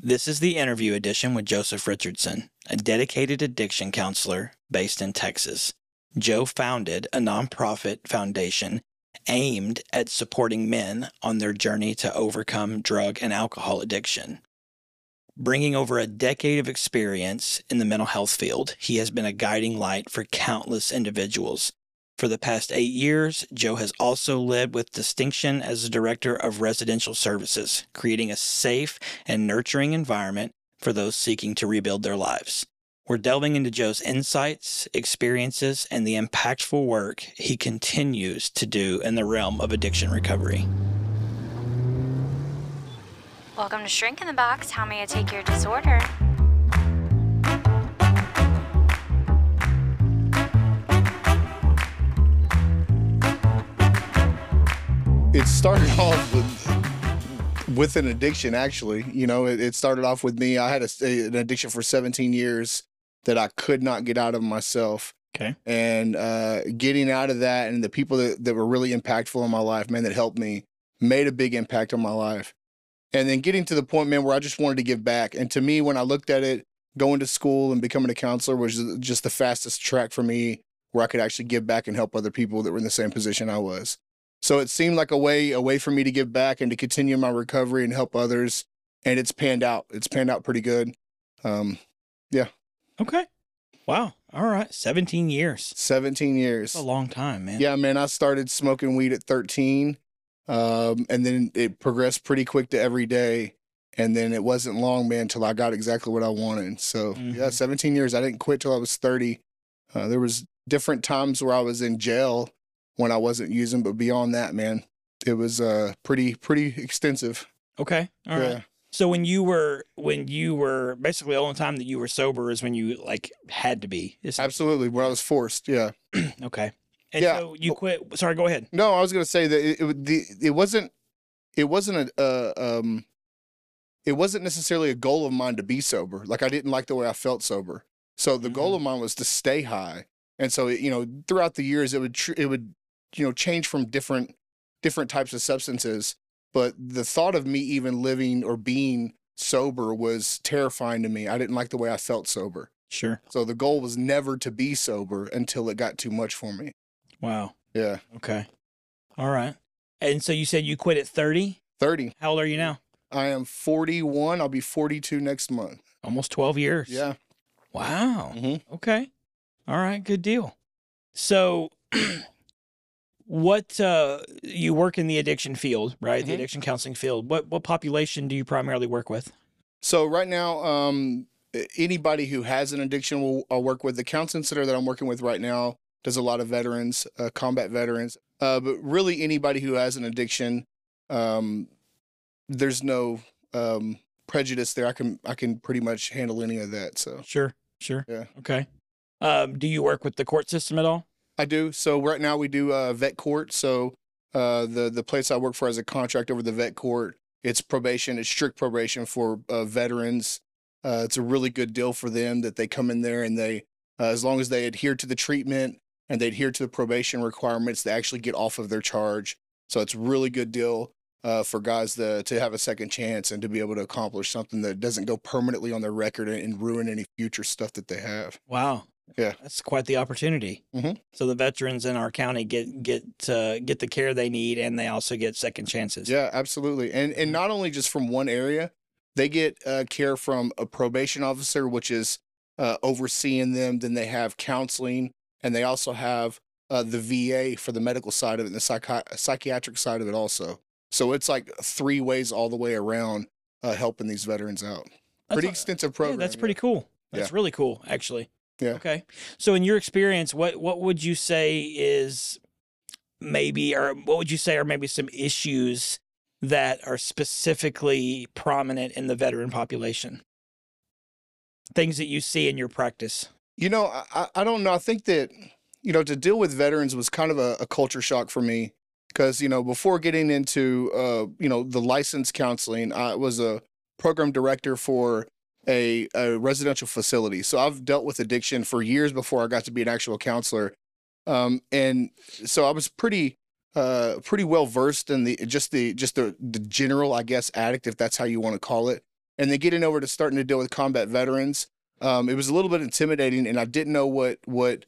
This is the interview edition with Joseph Richardson, a dedicated addiction counselor based in Texas. Joe founded a nonprofit foundation aimed at supporting men on their journey to overcome drug and alcohol addiction. Bringing over a decade of experience in the mental health field, he has been a guiding light for countless individuals. For the past eight years, Joe has also led with distinction as the Director of Residential Services, creating a safe and nurturing environment for those seeking to rebuild their lives. We're delving into Joe's insights, experiences, and the impactful work he continues to do in the realm of addiction recovery. Welcome to Shrink in the Box. How may I take your disorder? It started off with with an addiction actually. You know it, it started off with me. I had a, an addiction for 17 years that i could not get out of myself. Okay. and uh, getting out of that and the people that, that were really impactful in my life man that helped me made a big impact on my life. And then getting to the point man where i just wanted to give back. And to me when i looked at it going to school and becoming a counselor was just the fastest track for me where i could actually give back and help other people that were in the same position i was so it seemed like a way a way for me to give back and to continue my recovery and help others. And it's panned out. It's panned out pretty good. Um, yeah. Okay. Wow. All right. 17 years. 17 years. That's a long time, man. Yeah, man. I started smoking weed at 13. Um, and then it progressed pretty quick to every day. And then it wasn't long, man, till I got exactly what I wanted. So yeah, Mhm. 17 years. I didn't quit till I was 30. Uh, there was different times where I was in jail when I wasn't using, but beyond that, man, it was uh pretty pretty extensive. Okay. All right. yeah. So when you were when you were basically the only time that you were sober is when you like had to be. Absolutely, where I was forced. Yeah. Okay. And Yeah. so you quit. Sorry, go ahead. No, I was gonna say that it it, the, it wasn't it wasn't a uh, um it wasn't necessarily a goal of mine to be sober. Like I didn't like the way I felt sober. So the goal of mine was to stay high. And so it, you know throughout the years it would tr- it would you know change from different different types of substances. But the thought of me even living or being sober was terrifying to me. I didn't like the way I felt sober. Sure. So the goal was never to be sober until it got too much for me. Wow. Yeah. Okay. All right. And so you said you quit at 30. 30. How old are you now? I am 41. I'll be 42 next month. Almost 12 years. Yeah. Wow. Mhm. Okay. All right. Good deal. So, what uh, you work in the addiction field, right? The Mhm. addiction counseling field. What what population do you primarily work with? So right now, um, anybody who has an addiction will I'll work with. The counseling center that I'm working with right now does a lot of veterans, uh, combat veterans, uh, but really anybody who has an addiction. Um, there's no um, prejudice there. I can I can pretty much handle any of that. So Sure. Sure. Yeah. Okay. Um, do you work with the court system at all? I do. So right now we do uh, vet court. So uh, the the place I work for has a contract over the vet court. It's probation. It's strict probation for uh, veterans. Uh, it's a really good deal for them that they come in there and they, uh, as long as they adhere to the treatment and they adhere to the probation requirements, they actually get off of their charge. So it's a really good deal uh, for guys to to have a second chance and to be able to accomplish something that doesn't go permanently on their record and, and ruin any future stuff that they have. Wow. Yeah. That's quite the opportunity. Mhm. So the veterans in our county get get uh, get the care they need, and they also get second chances. Yeah, absolutely. And and not only just from one area, they get uh, care from a probation officer, which is uh, overseeing them. Then they have counseling, and they also have uh, the VA for the medical side of it, and the psychi- psychiatric side of it also. So it's like three ways all the way around uh, helping these veterans out. That's Pretty a- extensive Yeah, program. that's pretty cool. That's Yeah. really cool, actually. Yeah. Okay. So, in your experience, what what would you say is maybe, or what would you say are maybe some issues that are specifically prominent in the veteran population? Things that you see in your practice. You know, I, I- don't know. I think that, you know, to deal with veterans was kind of a, a culture shock for me because, you know, before getting into, uh, you know, the licensed counseling, I was a program director for a, a residential facility. So I've dealt with addiction for years before I got to be an actual counselor. Um, and so I was pretty, uh, pretty well versed in the, just the, just the, the general, I guess, addict, if that's how you want to call it. and then getting over to starting to deal with combat veterans, um, it was a little bit intimidating, and I didn't know what what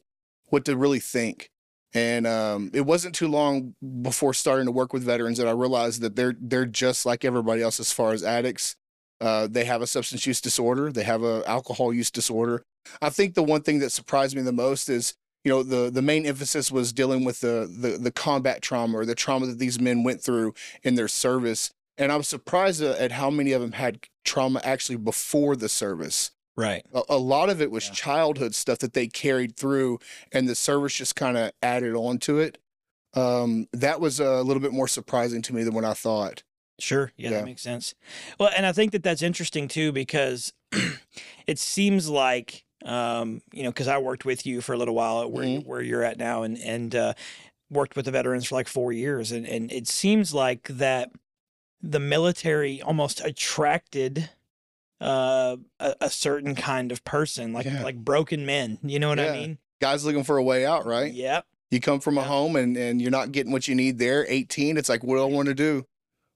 what to really think. And um, it wasn't too long before starting to work with veterans that I realized that they're they're just like everybody else as far as addicts. Uh, they have a substance use disorder. They have a alcohol use disorder. I think the one thing that surprised me the most is you know the the main emphasis was dealing with the the, the combat trauma or the trauma that these men went through in their service. And I was surprised at how many of them had trauma actually before the service. Right. A, a lot of it was Yeah. childhood stuff that they carried through, and the service just kind of added on to it. Um, that was a little bit more surprising to me than what I thought. Sure. Yeah, Yeah. that makes sense. Well, and I think that that's interesting too because it seems like um, you know, because I worked with you for a little while at where Mhm. where you're at now, and and uh, worked with the veterans for like four years, and and it seems like that the military almost attracted uh, a, a certain kind of person, like Yeah. like broken men. You know what I mean? Guys looking for a way out, right? Yep. You come from a home and, and you're not getting what you need there. 18, it's like, what do I want to do?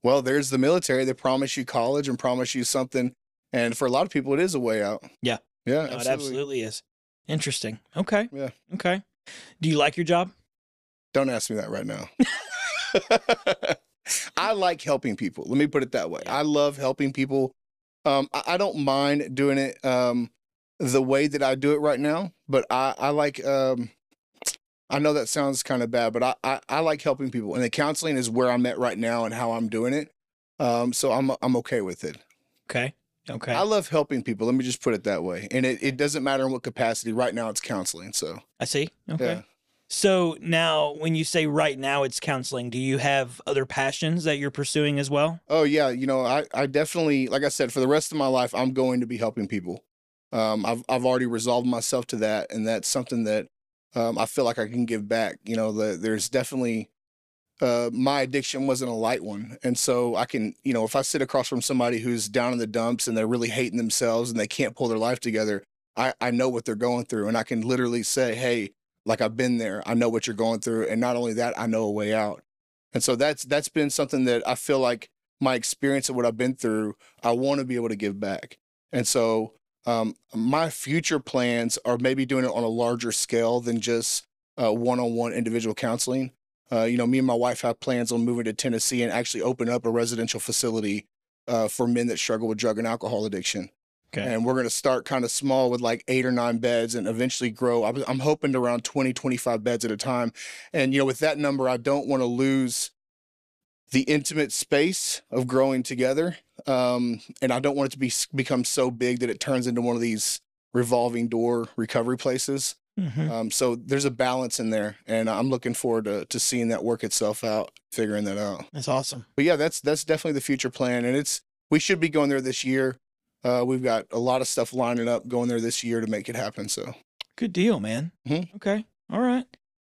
Well, there's the military. They promise you college and promise you something. And for a lot of people, it is a way out. Yeah. Yeah, No, absolutely. it absolutely is. Interesting. Okay. Yeah. Okay. Do you like your job? Don't ask me that right now. I like helping people. Let me put it that way. I love helping people. Um, I, I don't mind doing it um, the way that I do it right now, but I, I like. Um, I know that sounds kind of bad, but I, I I like helping people, and the counseling is where I'm at right now and how I'm doing it. Um, so I'm I'm okay with it. Okay. Okay. I love helping people. Let me just put it that way, and it, it doesn't matter in what capacity. Right now, it's counseling. So I see. Okay. yeah. So now, when you say right now it's counseling, do you have other passions that you're pursuing as well? Oh yeah, you know, I, I definitely like I said, for the rest of my life, I'm going to be helping people. Um, I've I've already resolved myself to that, and that's something that um, I feel like I can give back. You know, the, there's definitely uh, my addiction wasn't a light one, and so I can, you know, if I sit across from somebody who's down in the dumps and they're really hating themselves and they can't pull their life together, I I know what they're going through, and I can literally say, hey, like I've been there, I know what you're going through, and not only that, I know a way out. And so that's that's been something that I feel like my experience of what I've been through, I want to be able to give back. And so um, my future plans are maybe doing it on a larger scale than just uh, one-on-one individual counseling. Uh, you know, me and my wife have plans on moving to Tennessee and actually open up a residential facility uh, for men that struggle with drug and alcohol addiction. Okay. And we're going to start kind of small with like eight or nine beds and eventually grow. I'm, I'm hoping to around 20, 25 beds at a time. And, you know, with that number, I don't want to lose the intimate space of growing together. Um, and I don't want it to be become so big that it turns into one of these revolving door recovery places. Mhm. Um, so there's a balance in there, and I'm looking forward to to seeing that work itself out, figuring that out. That's awesome. But yeah, that's that's definitely the future plan, and it's we should be going there this year. Uh, we've got a lot of stuff lining up going there this year to make it happen. So Good deal, man. Mhm. Okay. All right.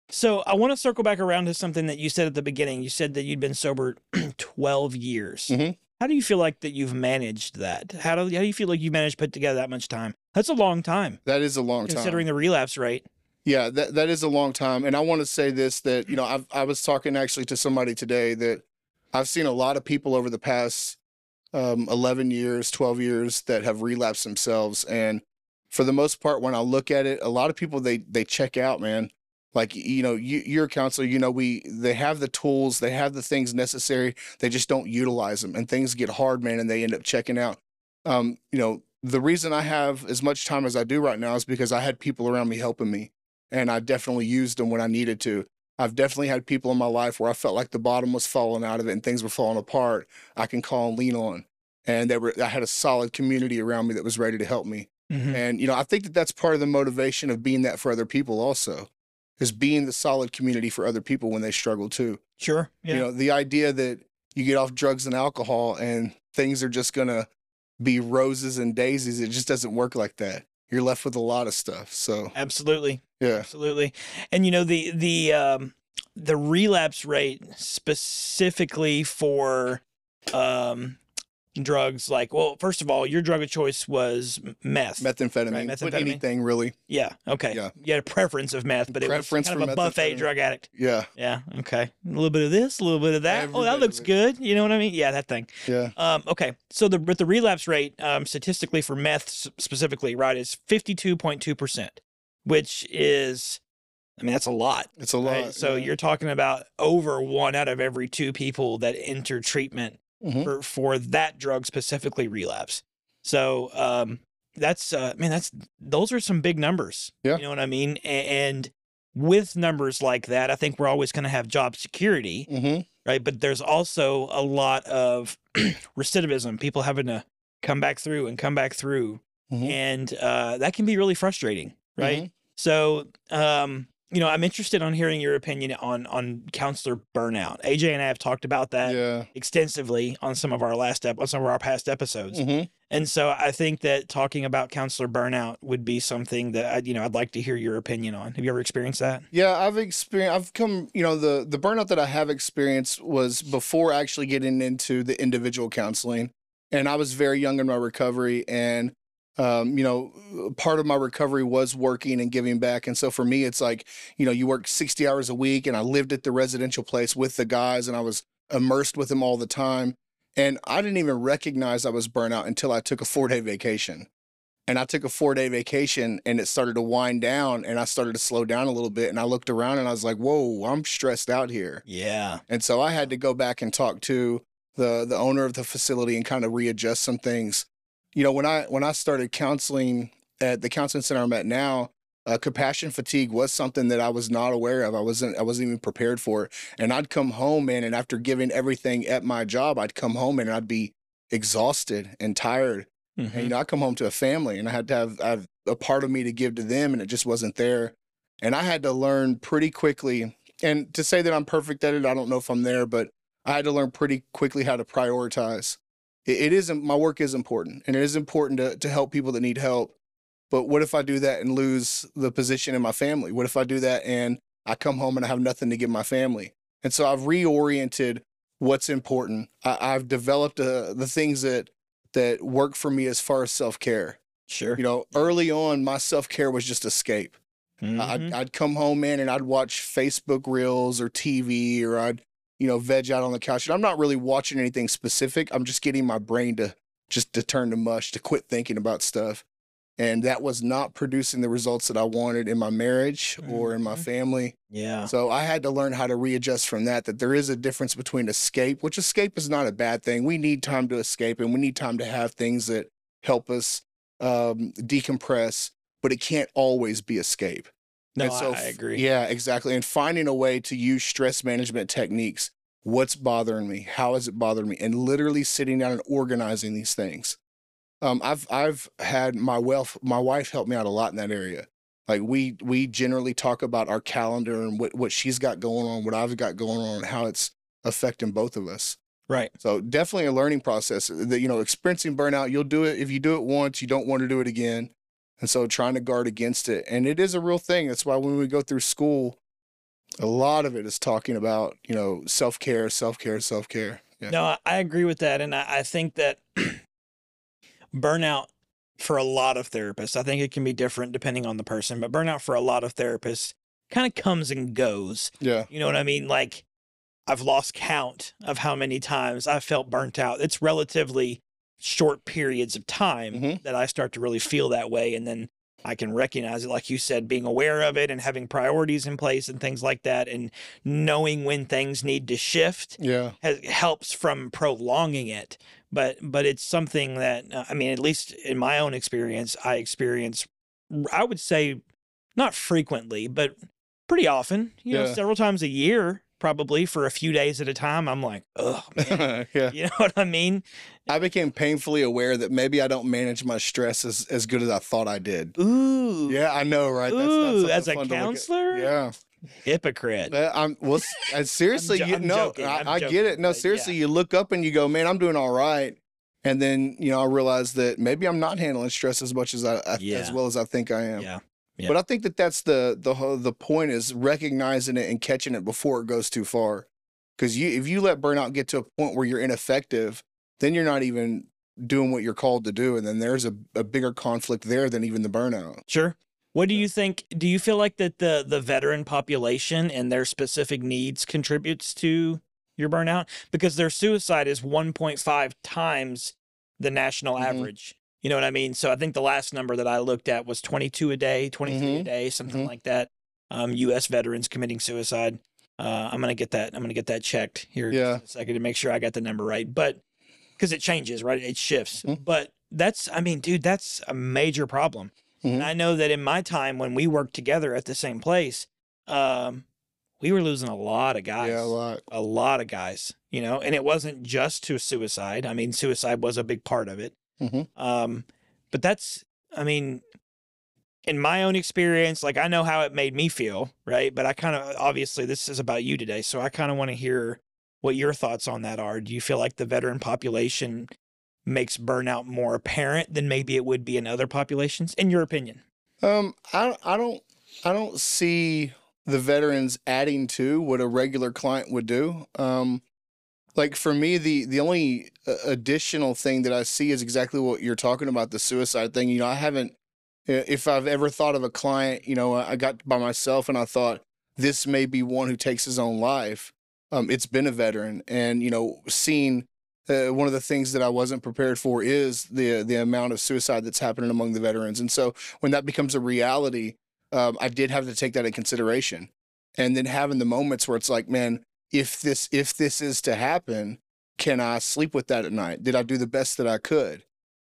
So I want to circle back around to something that you said at the beginning. You said that you'd been sober 12 years. Mhm. How do you feel like that you've managed that? How do, how do you feel like you managed to put together that much time? That's a long time that is a long time. considering the relapse rate. Yeah, that that is a long time, and I want to say this that you know I've, I was talking actually to somebody today that I've seen a lot of people over the past um, eleven years, twelve years that have relapsed themselves, and for the most part, when I look at it, a lot of people they they check out, man. Like you know, you, you're a counselor. You know, we they have the tools, they have the things necessary. They just don't utilize them, and things get hard, man, and they end up checking out. Um, you know, the reason I have as much time as I do right now is because I had people around me helping me and I definitely used them when I needed to. I've definitely had people in my life where I felt like the bottom was falling out of it and things were falling apart. I can call and lean on, and there were I had a solid community around me that was ready to help me. Mhm. And you know, I think that that's part of the motivation of being that for other people also, is being the solid community for other people when they struggle too. Sure. Yeah. You know, the idea that you get off drugs and alcohol and things are just gonna be roses and daisies, it just doesn't work like that. You're left with a lot of stuff. So Absolutely. yeah. Absolutely. And you know the the um the relapse rate specifically for um drugs like well first of all your drug of choice was meth methamphetamine, Right, but methamphetamine. anything really. yeah okay Yeah. you had a preference of meth but it Preference was kind of a buffet drug addict Yeah, yeah okay a little bit of this a little bit of that Every oh that looks good you know what i mean yeah that thing yeah. um okay so the but the relapse rate um statistically for meth specifically right is 52.2% which is i mean that's a lot It's a lot. right? So yeah. you're talking about over one out of every two people that enter treatment Mhm. for, for that drug specifically relapse. So um, that's uh, man, that's those are some big numbers. Yeah. you know what I mean. And with numbers like that, I think we're always going to have job security, Mhm. right? But there's also a lot of recidivism, people having to come back through and come back through, Mhm. and uh, that can be really frustrating, right? Mhm. So, um, you know, I'm interested on hearing your opinion on on counselor burnout. AJ and I have talked about that Yeah. extensively on some of our last ep- on some of our past episodes, Mhm. and so I think that talking about counselor burnout would be something that I, you know I'd like to hear your opinion on. Have you ever experienced that? Yeah, I've experienced. I've come. You know, the the burnout that I have experienced was before actually getting into the individual counseling, and I was very young in my recovery, and um, you know, part of my recovery was working and giving back, and so for me, it's like you know, you work sixty hours a week, and I lived at the residential place with the guys, and I was immersed with them all the time, and I didn't even recognize I was burnout until I took a four day vacation. And I took a four day vacation and it started to wind down and I started to slow down a little bit. And I looked around and I was like, whoa, I'm stressed out here. Yeah. And so I had to go back and talk to the the owner of the facility and kind of readjust some things. You know, when I when I started counseling at the counseling center I'm at now, uh, compassion fatigue was something that I was not aware of. I wasn't I wasn't even prepared for it. And I'd come home, man, and after giving everything at my job, I'd come home and I'd be exhausted and tired. Mhm. And you know, I come home to a family and I had to have, I have a part of me to give to them and it just wasn't there. And I had to learn pretty quickly. And to say that I'm perfect at it, I don't know if I'm there, but I had to learn pretty quickly how to prioritize. It, it isn't my work is important and it is important to, to help people that need help. But what if I do that and lose the position in my family? What if I do that and I come home and I have nothing to give my family? And so I've reoriented what's important. I, I've developed uh, the things that that work for me as far as self care. Sure. You know, early on, my self care was just escape. Mhm. I'd, I'd come home, man, and I'd watch Facebook reels or TV, or I'd, you know, veg out on the couch. And I'm not really watching anything specific. I'm just getting my brain to just to turn to mush, to quit thinking about stuff. And that was not producing the results that I wanted in my marriage or in my Mhm. family. yeah. So I had to learn how to readjust from that, that there is a difference between escape, which escape is not a bad thing. We need time to escape and we need time to have things that help us um, decompress, but it can't always be escape. No, so I, agree. Yeah, exactly. And finding a way to use stress management techniques. What's bothering me? How is it bothering me? And literally sitting down and organizing these things. Um, I've I've had my wealth my wife help me out a lot in that area. Like we we generally talk about our calendar and what what she's got going on, what I've got going on, and how it's affecting both of us. Right. So definitely a learning process. That you know, experiencing burnout, you'll do it if you do it once, you don't want to do it again. And so trying to guard against it. And it is a real thing. That's why when we go through school, a lot of it is talking about, you know, self-care, self-care, self-care. Yeah. No, I- agree with that, and I, I think that burnout for a lot of therapists, I think it can be different depending on the person, but burnout for a lot of therapists kind of comes and goes. Yeah. You know what I mean? Like I've lost count of how many times I've felt burnt out. It's relatively short periods of time Mhm. that I start to really feel that way. And then I can recognize it, like you said, being aware of it and having priorities in place and things like that, and knowing when things need to shift Yeah. has, helps from prolonging it. But but it's something that uh, I mean, at least in my own experience, I experience. I would say not frequently, but pretty often. You know, several times a year, probably for a few days at a time. I'm like, oh man, yeah. you know what I mean? I became painfully aware that maybe I don't manage my stress as, as good as I thought I did. Ooh, Yeah, I know, right? That's not Ooh, something as a counselor? Yeah. hypocrite. Uh, I'm well. seriously, jo- you I'm no, joking, I, I'm get it. No, seriously, yeah. you look up and you go, "Man, I'm doing all right," and then you know I realize that maybe I'm not handling stress as much as I, I Yeah. as well as I think I am. Yeah. Yeah. But I think that that's the the whole- the point is recognizing it and catching it before it goes too far. Because you if you let burnout get to a point where you're ineffective, then you're not even doing what you're called to do. And then there's a, a bigger conflict there than even the burnout. Sure. What do you think? Do you feel like that the the veteran population and their specific needs contributes to your burnout? Because their suicide is 1.5 times the national Mhm. average. You know what I mean? So I think the last number that I looked at was 22 a day, 23 a Mhm. day, something Mhm. like that. Um, U.S. veterans committing suicide. Uh, I'm gonna get that. I'm gonna get that checked here Yeah. in a second to make sure I got the number right. But because it changes, right? It shifts. Mhm. But that's, I mean, dude, that's a major problem. And I know that in my time when we worked together at the same place, um, we were losing a lot of guys. Yeah, a lot. a lot of guys, you know, and it wasn't just to suicide. I mean, suicide was a big part of it. Mhm. Um, but that's, I mean, in my own experience, like I know how it made me feel, right? But I kind of, obviously, this is about you today. So I kind of want to hear what your thoughts on that are. Do you feel like the veteran population makes burnout more apparent than maybe it would be in other populations, in your opinion? Um, I I don't I don't see the veterans adding to what a regular client would do. Um, like for me, the the only uh, additional thing that I see is exactly what you're talking about the suicide thing. You know, I haven't if I've ever thought of a client, you know, I got by myself and I thought this may be one who takes his own life. Um, it's been a veteran, and you know, seeing uh, one of the things that I wasn't prepared for is the the amount of suicide that's happening among the veterans, and so when that becomes a reality, um, I did have to take that in consideration, and then having the moments where it's like, man, if this if this is to happen, can I sleep with that at night? Did I do the best that I could?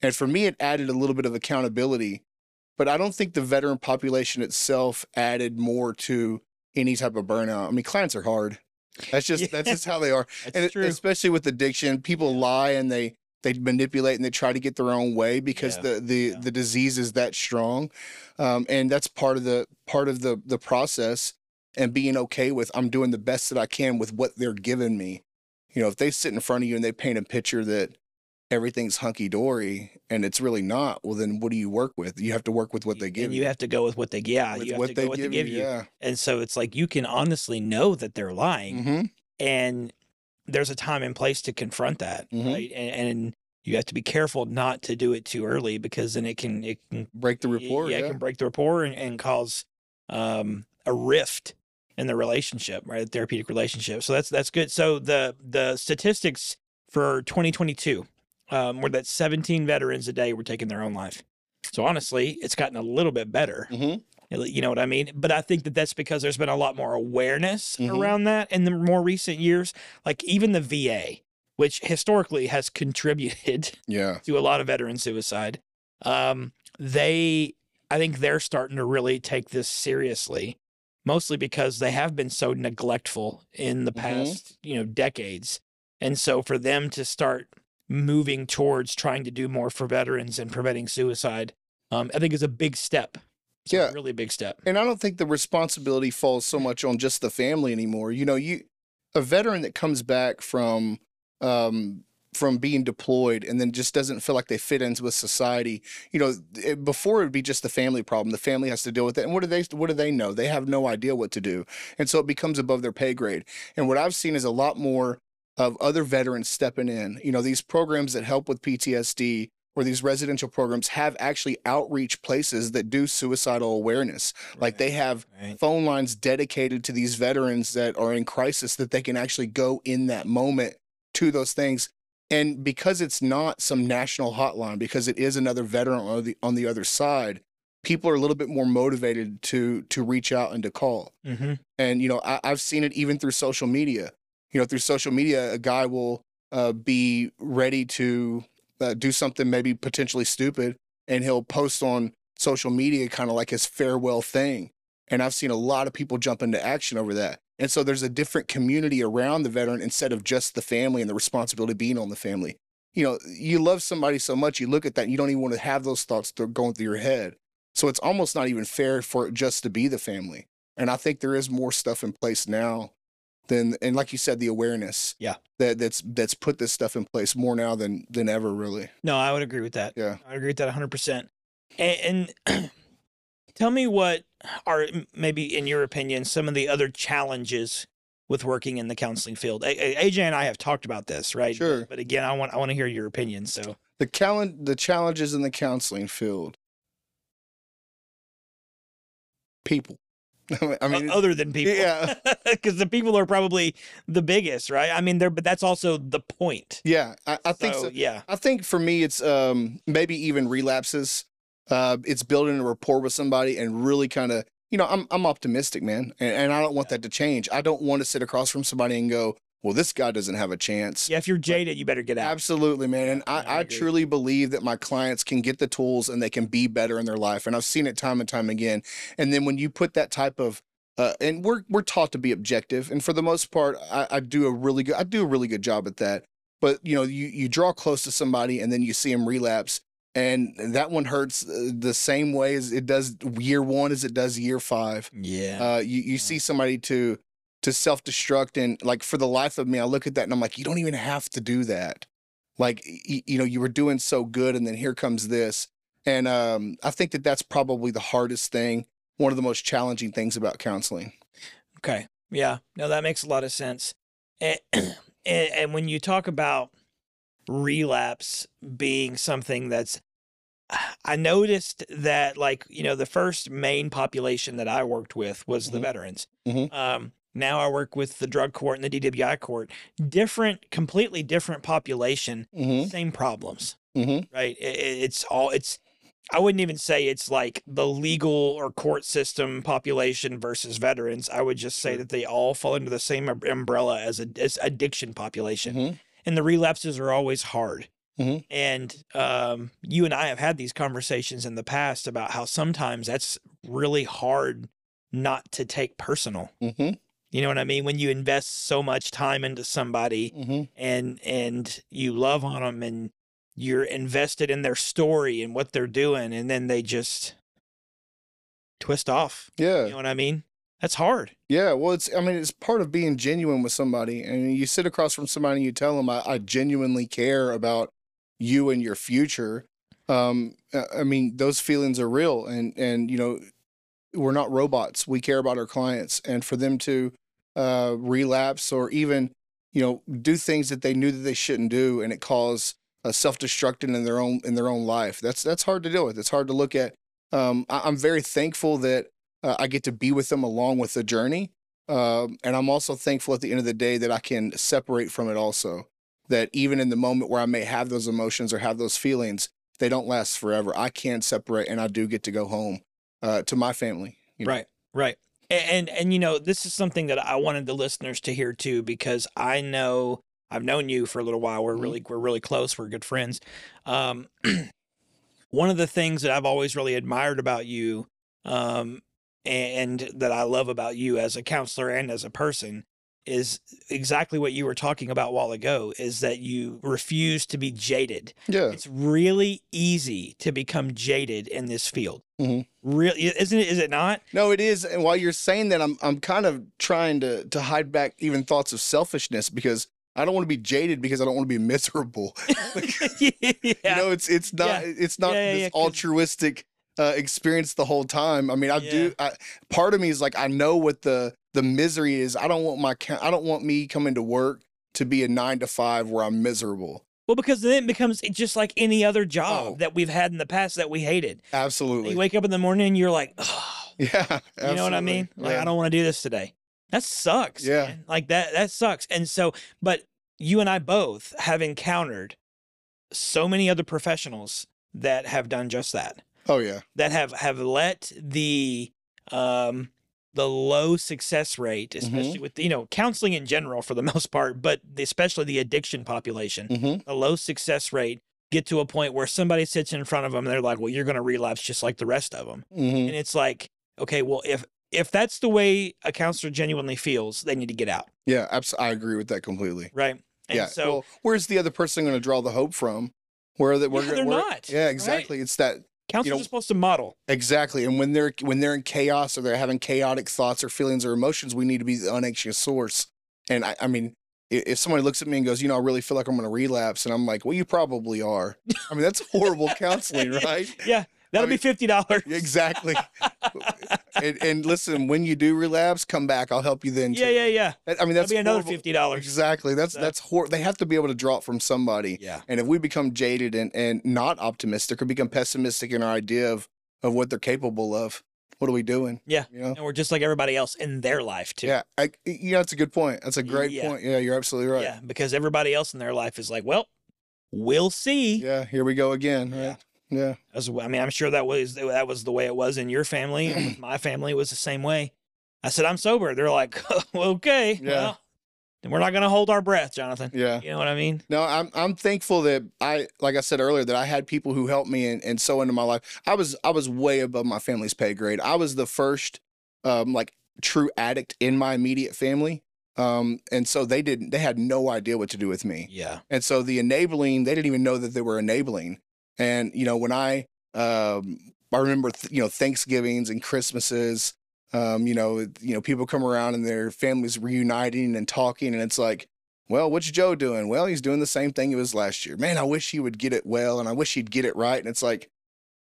And for me, it added a little bit of accountability, but I don't think the veteran population itself added more to any type of burnout. I mean, clients are hard. That's just that's just how they are That's and true. especially with addiction, people lie and they they manipulate and they try to get their own way because Yeah, the the yeah. the disease is that strong, um, and that's part of the part of the the process. And being okay with I'm doing the best that I can with what they're giving me. You know, if they sit in front of you and they paint a picture that everything's hunky dory and it's really not, well, then what do you work with? You have to work with what they give and you have to go with what they yeah, with you have what to they go with they give you. Yeah. And so it's like you can honestly know that they're lying hmm and there's a time and place to confront that, Mhm. right? And, and you have to be careful not to do it too early because then it can it can Break the rapport. Yeah, Yeah. it can break the rapport and, and cause um, a rift in the relationship, right? The therapeutic relationship. So that's that's good. So the the statistics for 2022 um, were that 17 veterans a day were taking their own life. So honestly, it's gotten a little bit better. Mhm. You know what I mean? But I think that that's because there's been a lot more awareness Mhm. around that in the more recent years. Like even the VA, which historically has contributed Yeah. to a lot of veteran suicide. Um, they, I think they're starting to really take this seriously, mostly because they have been so neglectful in the Mhm. past, you know, decades. And so for them to start moving towards trying to do more for veterans and preventing suicide, um, I think is a big step. It's a Yeah. really big step. And I don't think the responsibility falls so much on just the family anymore. You know, you a veteran that comes back from um from being deployed and then just doesn't feel like they fit into with society. You know, it, before it would be just the family problem. The family has to deal with it. And what do they what do they know? They have no idea what to do. And so it becomes above their pay grade. And what I've seen is a lot more of other veterans stepping in. You know, these programs that help with PTSD or these residential programs have actually outreach places that do suicidal awareness. Like they have Right. phone lines dedicated to these veterans that are in crisis that they can actually go in that moment to those things. And because it's not some national hotline, because it is another veteran on the on the other side, people are a little bit more motivated to to reach out and to call. hmm And you know, I, I've seen it even through social media. You know, through social media, a guy will uh, be ready to uh, do something maybe potentially stupid, and he'll post on social media kind of like his farewell thing. And I've seen a lot of people jump into action over that. And so there's a different community around the veteran instead of just the family and the responsibility being on the family. You know, you love somebody so much, you look at that, and you don't even want to have those thoughts th- going through your head. So it's almost not even fair for it just to be the family. And I think there is more stuff in place now than, and like you said, the awareness. Yeah. That that's that's put this stuff in place more now than than ever, really. No, I would agree with that. Yeah. I would agree with that 100%. And, and tell me what are maybe, in your opinion, some of the other challenges with working in the counseling field. AJ and I have talked about this, right? Sure. But, again, I want I want to hear your opinion. So The cal- the challenges in the counseling field. People. I mean, other than people, yeah. because the people are probably the biggest, right? I mean, they're but that's also the point. yeah, I, I think so, so. Yeah, I think for me, it's um, maybe even relapses. Uh, it's building a rapport with somebody and really kind of, you know, I'm I'm optimistic, man, and, and I don't want that to change. I don't want to sit across from somebody and go, well, this guy doesn't have a chance. yeah. If you're jaded, you better get out. Absolutely, man. And Yeah, I I, I truly believe that my clients can get the tools and they can be better in their life. And I've seen it time and time again. And then when you put that type of uh, and we're we're taught to be objective, and for the most part, I, I do a really good I do a really good job at that. But you know, you you draw close to somebody, and then you see them relapse, and that one hurts uh, the same way as it does year one as it does year five Yeah, uh, you you see somebody to to self destruct and like for the life of me, I look at that and I'm like, you don't even have to do that. Like y- you know, you were doing so good, and then here comes this, and um, I think that that's probably the hardest thing, one of the most challenging things about counseling. Okay. Yeah. No, that makes a lot of sense. And, and, and when you talk about relapse being something that's, I noticed that, like, you know, the first main population that I worked with was the Mhm. veterans. Mhm. Um, now I work with the drug court and the DWI court. Different, completely different population, Mm-hmm. same problems Mm-hmm. right? I- I- It's all it's. I wouldn't even say it's like the legal or court system population versus veterans. I would just say that they all fall under the same um- umbrella as a as addiction population, Mm-hmm. and the relapses are always hard. Mhm. And um, you and I have had these conversations in the past about how sometimes that's really hard not to take personal. Mm-hmm. You know what I mean? When you invest so much time into somebody Mm-hmm. and and you love on them and you're invested in their story and what they're doing and then they just twist off Yeah. you know what i mean that's hard Yeah, well, it's I mean it's part of being genuine with somebody, and you sit across from somebody and you tell them I, I genuinely care about you and your future. Um, I mean those feelings are real, and and you know we're not robots. We care about our clients, and for them to uh, relapse or even you know do things that they knew that they shouldn't do, and it cause uh, self destructing in their own in their own life. That's that's hard to deal with. It's hard to look at. Um, I, I'm very thankful that uh, I get to be with them along with the journey. Um, and I'm also thankful at the end of the day that I can separate from it also. That even in the moment where I may have those emotions or have those feelings, they don't last forever. I can separate and I do get to go home uh, to my family. you know. right right A- and, and you know this is something that i wanted the listeners to hear too because i know i've known you for a little while we're Mhm. really we're really close we're good friends um one of the things that i've always really admired about you um and that i love about you as a counselor and as a person is exactly what you were talking about a while ago is that you refuse to be jaded Yeah. it's really easy to become jaded in this field Mm-hmm. really isn't it is it not No, it is. And while you're saying that, I'm I'm kind of trying to to hide back even thoughts of selfishness because I don't want to be jaded because I don't want to be miserable. yeah. You know, it's it's not it's not Yeah, yeah, this yeah, altruistic uh, experience the whole time. I mean, I Yeah. do. I, part of me is like, I know what the the misery is. I don't want my I don't want me coming to work to be a nine to five where I'm miserable. well, because then it becomes just like any other job Oh. that we've had in the past that we hated. Absolutely. You wake up in the morning and you're like, oh, yeah. you know what I mean? Like, Yeah. I don't want to do this today. That sucks. Yeah. man. Like that, that sucks. And so, but you and I both have encountered so many other professionals that have done just that. Oh yeah. that have have let the um the low success rate Mm-hmm. especially with you know counseling in general for the most part but especially the addiction population Mm-hmm. the low success rate get to a point where somebody sits in front of them and they're like well you're going to relapse just like the rest of them Mm-hmm. and it's like okay well if if that's the way a counselor genuinely feels they need to get out Yeah. Abs- I agree with that completely. right and yeah. so well, where's the other person going to draw the hope from? Where that we're Yeah, they're we're- not, Yeah. right? Exactly. It's that counselors know- are supposed to model Exactly. And when they're when they're in chaos or they're having chaotic thoughts or feelings or emotions, we need to be the unanxious source. And I, I mean, if somebody looks at me and goes, you know, I really feel like I'm going to relapse, and I'm like, well, you probably are. I mean, that's horrible counseling, right? yeah That'll mean- be fifty dollars. exactly. and, and listen, when you do relapse, come back. I'll help you then. Yeah, too. yeah, yeah. That- I mean, That'll that's be another horrible. fifty dollars. Exactly. That's So- that's hor- They have to be able to draw it from somebody. Yeah. And if we become jaded and, and not optimistic or become pessimistic in our idea of, of what they're capable of, what are we doing? Yeah. You know? And we're just like everybody else in their life too. Yeah. I, yeah, that's a good point. That's a great Yeah. point. Yeah, you're absolutely right. Yeah, because everybody else in their life is like, well, we'll see. Yeah, here we go again. Right. Yeah. As I mean, I'm sure that was that was the way it was in your family. and with my family was the same way. I said I'm sober. They're like, okay, Yeah. well, then we're not going to hold our breath, Jonathan. Yeah. You know what I mean? No, I'm I'm thankful that I like I said earlier that I had people who helped me and, and so into my life. I was I was way above my family's pay grade. I was the first um like true addict in my immediate family. Um and so they didn't they had no idea what to do with me. Yeah. And so the enabling, they didn't even know that they were enabling. And you know, when I um I remember th- you know Thanksgivings and Christmases, um, you know, you know, people come around and their families reuniting and talking, and it's like, well, what's Joe doing? Well, he's doing the same thing he was last year. Man, I wish he would get it well, and I wish he'd get it right. And it's like,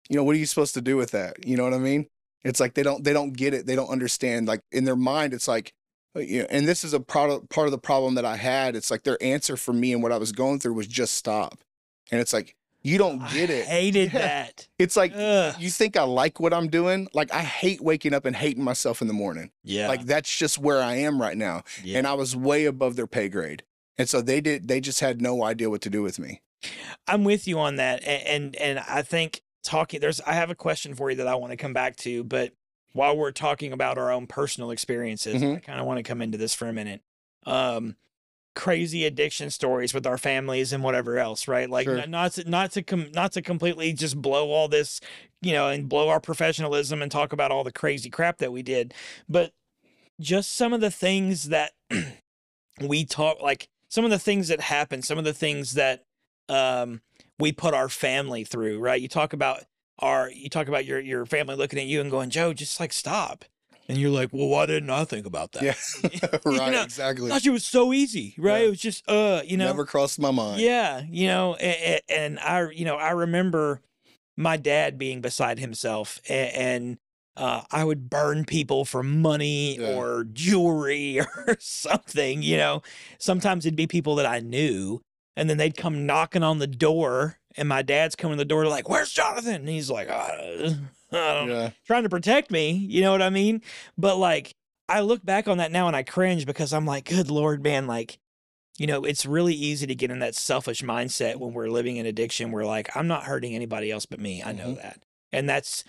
you know, what are you supposed to do with that? You know what I mean? It's like they don't they don't get it. They don't understand. Like in their mind, it's like, uh, you know, and this is a of, part of the problem that I had. It's like their answer for me and what I was going through was just stop. And it's like you don't get I it. hated Yeah. that. It's like Ugh. you think I like what I'm doing. Like I hate waking up and hating myself in the morning. Yeah. Like that's just where I am right now. yeah. And I was way above their pay grade. And so they did they just had no idea what to do with me. I'm with you on that, and, and and I think talking. There's I have a question for you that I want to come back to, but while we're talking about our own personal experiences, Mhm. I kind of want to come into this for a minute. Um, crazy addiction stories with our families and whatever else, right? Like Sure. not to, not to com- not to completely just blow all this, you know, and blow our professionalism and talk about all the crazy crap that we did, but just some of the things that we talk like some of the things that happened, some of the things that um we put our family through, right? You talk about our you talk about your your family looking at you and going, "Joe, just like stop." And you're like, "Well, why didn't I think about that?" Yeah. You right, know, exactly. I thought it was so easy, right? Yeah. It was just uh, you know, Never crossed my mind. yeah, you know, and, and I, you know, I remember my dad being beside himself, and, and uh, I would burn people for money Yeah. or jewelry or something. You know, sometimes it'd be people that I knew, and then they'd come knocking on the door, and my dad's coming to the door like, "Where's Jonathan?" And he's like, "Uh, Yeah. trying to protect me. You know what I mean? But like, I look back on that now and I cringe because I'm like, good Lord, man, like, you know, it's really easy to get in that selfish mindset when we're living in addiction. We're like, I'm not hurting anybody else but me. I know Mhm. that. And that's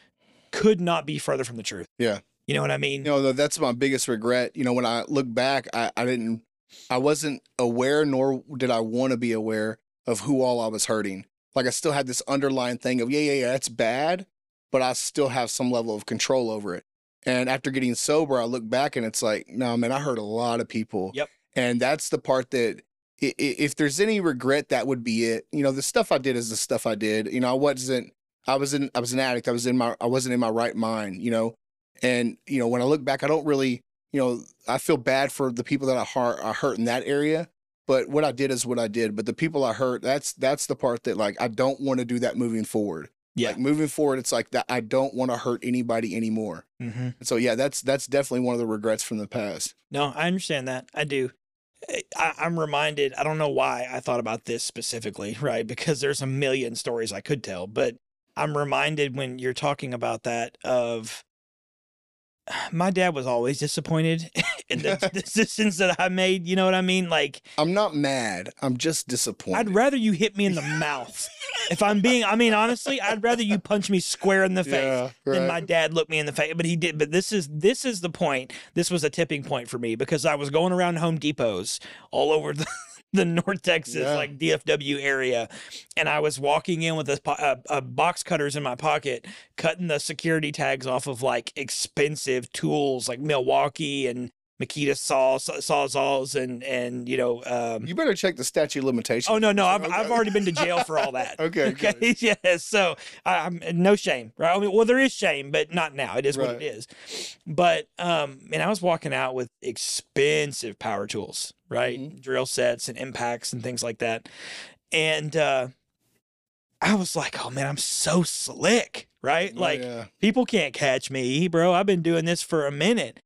could not be further from the truth. Yeah. You know what I mean? You know, that's my biggest regret. You know, when I look back, I, I didn't, I wasn't aware, nor did I want to be aware of who all I was hurting. Like I still had this underlying thing of, yeah, yeah, yeah, that's bad, but I still have some level of control over it. And after getting sober, I look back and it's like, no, man, I hurt a lot of people. Yep. And that's the part that, if there's any regret, that would be it. You know, the stuff I did is the stuff I did. You know, I wasn't, I was in, I was an addict. I was in my, I wasn't in my right mind. You know, and you know, when I look back, I don't really, you know, I feel bad for the people that I hurt, I hurt in that area. But what I did is what I did. But the people I hurt, that's that's the part that like I don't want to do that moving forward. Yeah. Like moving forward, it's like that I don't want to hurt anybody anymore. hmm So yeah, that's that's definitely one of the regrets from the past. No, I understand that. I do. I, I'm reminded, I don't know why I thought about this specifically, right? Because there's a million stories I could tell, but I'm reminded when you're talking about that of my dad was always disappointed in the decisions that I made. You know what I mean? Like, I'm not mad. I'm just disappointed. I'd rather you hit me in the mouth. If I'm being, I mean, honestly, I'd rather you punch me square in the face yeah, than my dad look me in the face. But he did. But this is this is the point. This was a tipping point for me because I was going around Home Depots all over the, the North Texas, Yeah. like DFW area, and I was walking in with a, a, a box cutters in my pocket, cutting the security tags off of like expensive tools like Milwaukee and Makita saw sawzalls and and you know. Um, you better check the statute of limitations. Oh no, no, I've Okay. I've already been to jail for all that. Okay, okay, good. yes. So I, I'm no shame, right? I mean, well, there is shame, but not now. It is what it is. But um, man, I was walking out with expensive power tools, right? Mhm. Drill sets and impacts and things like that, and uh, I was like, oh man, I'm so slick, right? Oh, Like yeah. people can't catch me, bro. I've been doing this for a minute.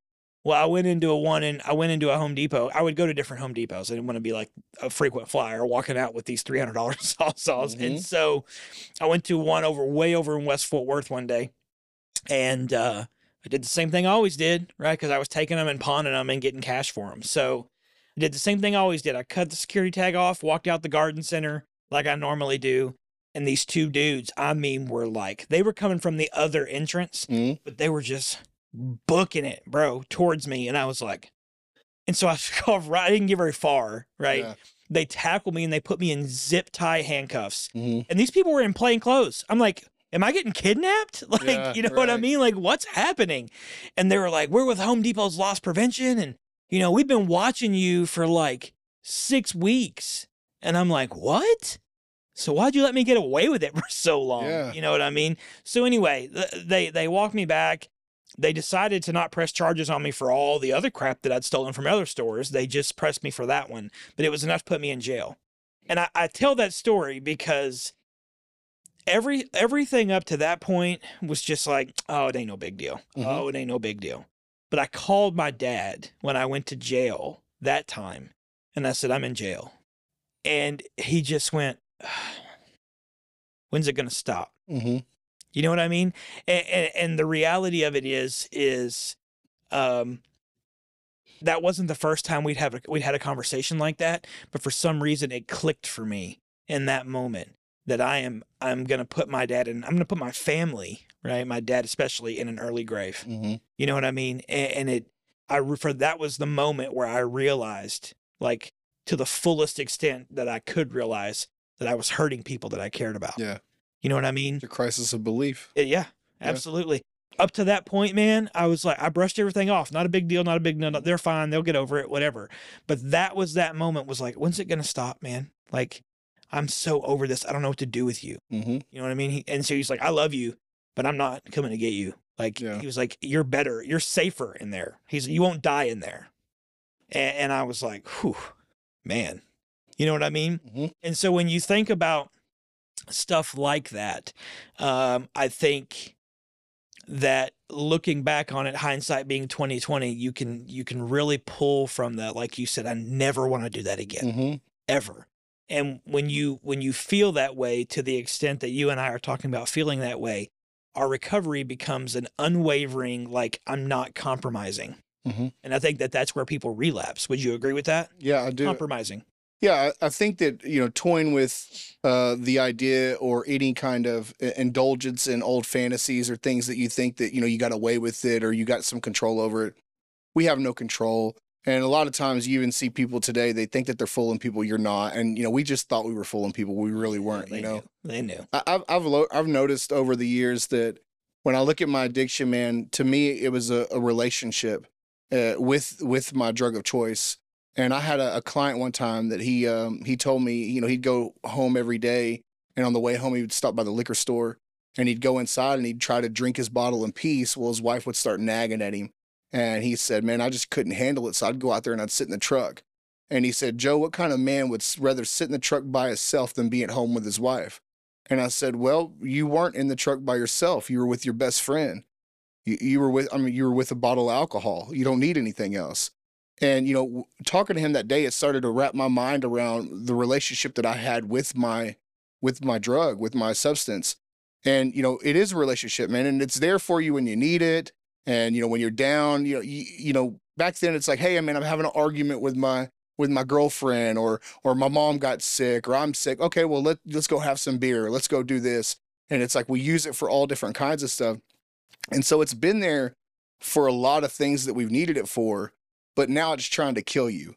Well, I went into a one and I went into a Home Depot. I would go to different Home Depots. I didn't want to be like a frequent flyer walking out with these three hundred dollars saws. And Mhm. so I went to one over way over in West Fort Worth one day, and uh, I did the same thing I always did, right? Because I was taking them and pawning them and getting cash for them. So I did the same thing I always did. I cut the security tag off, walked out the garden center like I normally do, and these two dudes, I mean, were like they were coming from the other entrance Mhm. but they were just booking it, bro, towards me. And I was like, and so I took off right. I didn't get very far, right? Yeah. They tackled me and they put me in zip tie handcuffs. Mhm. And these people were in plain clothes. I'm like, am I getting kidnapped? Like, Yeah, you know what I mean? Like, what's happening? And they were like, we're with Home Depot's loss prevention. And, you know, we've been watching you for like six weeks. And I'm like, what? So why'd you let me get away with it for so long? Yeah. You know what I mean? So anyway, th- they they walked me back. They decided to not press charges on me for all the other crap that I'd stolen from other stores. They just pressed me for that one, but it was enough to put me in jail. And I, I tell that story because every everything up to that point was just like, oh, it ain't no big deal. Mhm. Oh, it ain't no big deal. But I called my dad when I went to jail that time, and I said, I'm in jail. And he just went, when's it going to stop? Mhm. You know what I mean? And, and, and the reality of it is, is, um, that wasn't the first time we'd have a, we'd had a conversation like that, but for some reason it clicked for me in that moment that I am I'm gonna put my dad and I'm gonna put my family right my dad especially in an early grave Mhm. you know what I mean and, and it I for that was the moment where I realized like to the fullest extent that I could realize that I was hurting people that I cared about Yeah. You know what I mean It's a crisis of belief. Yeah, absolutely. Up to that point, man, I was like, I brushed everything off. Not a big deal. Not a big deal. no, They're fine. They'll get over it. Whatever. But that was that moment. Was like, when's it gonna stop, man? Like, I'm so over this. I don't know what to do with you. hmm You know what I mean? He, and so he's like, I love you, but I'm not coming to get you. Like, Yeah. he was like, you're better. You're safer in there. He's, you won't die in there. And, and I was like, whew, man. You know what I mean? Mhm. And so when you think about stuff like that, um, I think that looking back on it, hindsight being twenty twenty, you can you can really pull from that. Like you said, I never want to do that again, hmm ever. And when you when you feel that way to the extent that you and I are talking about feeling that way, our recovery becomes an unwavering like I'm not compromising. Mhm. And I think that that's where people relapse. Would you agree with that? Yeah, I do. Compromising. Yeah, I think that you know, toying with uh, the idea or any kind of indulgence in old fantasies or things that you think that you know you got away with it or you got some control over it. We have no control, and a lot of times you even see people today. They think that they're fooling people. You're not, and you know we just thought we were fooling people. We really weren't. They You know, knew. They knew. I- I've I've lo- I've noticed over the years that when I look at my addiction, man, to me it was a, a relationship uh, with with my drug of choice. And I had a, a client one time that he um, he told me, you know, he'd go home every day, and on the way home he would stop by the liquor store, and he'd go inside and he'd try to drink his bottle in peace. Well, his wife would start nagging at him, and he said, "Man, I just couldn't handle it, so I'd go out there and I'd sit in the truck." And he said, "Joe, what kind of man would rather sit in the truck by himself than be at home with his wife?" And I said, "Well, you weren't in the truck by yourself. You were with your best friend. You, you were with, I mean, you were with a bottle of alcohol. You don't need anything else." And you know, talking to him that day, it started to wrap my mind around the relationship that I had with my, with my drug, with my substance. And you know, it is a relationship, man, and it's there for you when you need it. And you know, when you're down, you know, you, you know, back then it's like, hey, I mean, I'm having an argument with my with my girlfriend, or or my mom got sick, or I'm sick. Okay, well let let's go have some beer. Let's go do this. And it's like we use it for all different kinds of stuff. And so it's been there for a lot of things that we've needed it for, but now it's trying to kill you.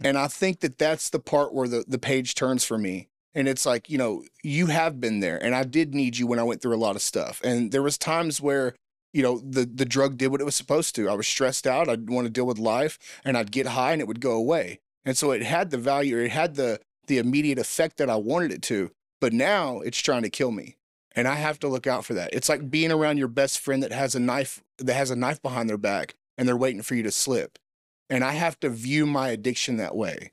Hmm. And I think that that's the part where the, the page turns for me. And it's like, you know, you have been there and I did need you when I went through a lot of stuff. And there was times where, you know, the the drug did what it was supposed to. I was stressed out, I'd want to deal with life and I'd get high and it would go away. And so it had the value, it had the the immediate effect that I wanted it to. But now it's trying to kill me. And I have to look out for that. It's like being around your best friend that has a knife that has a knife behind their back and they're waiting for you to slip. And I have to view my addiction that way.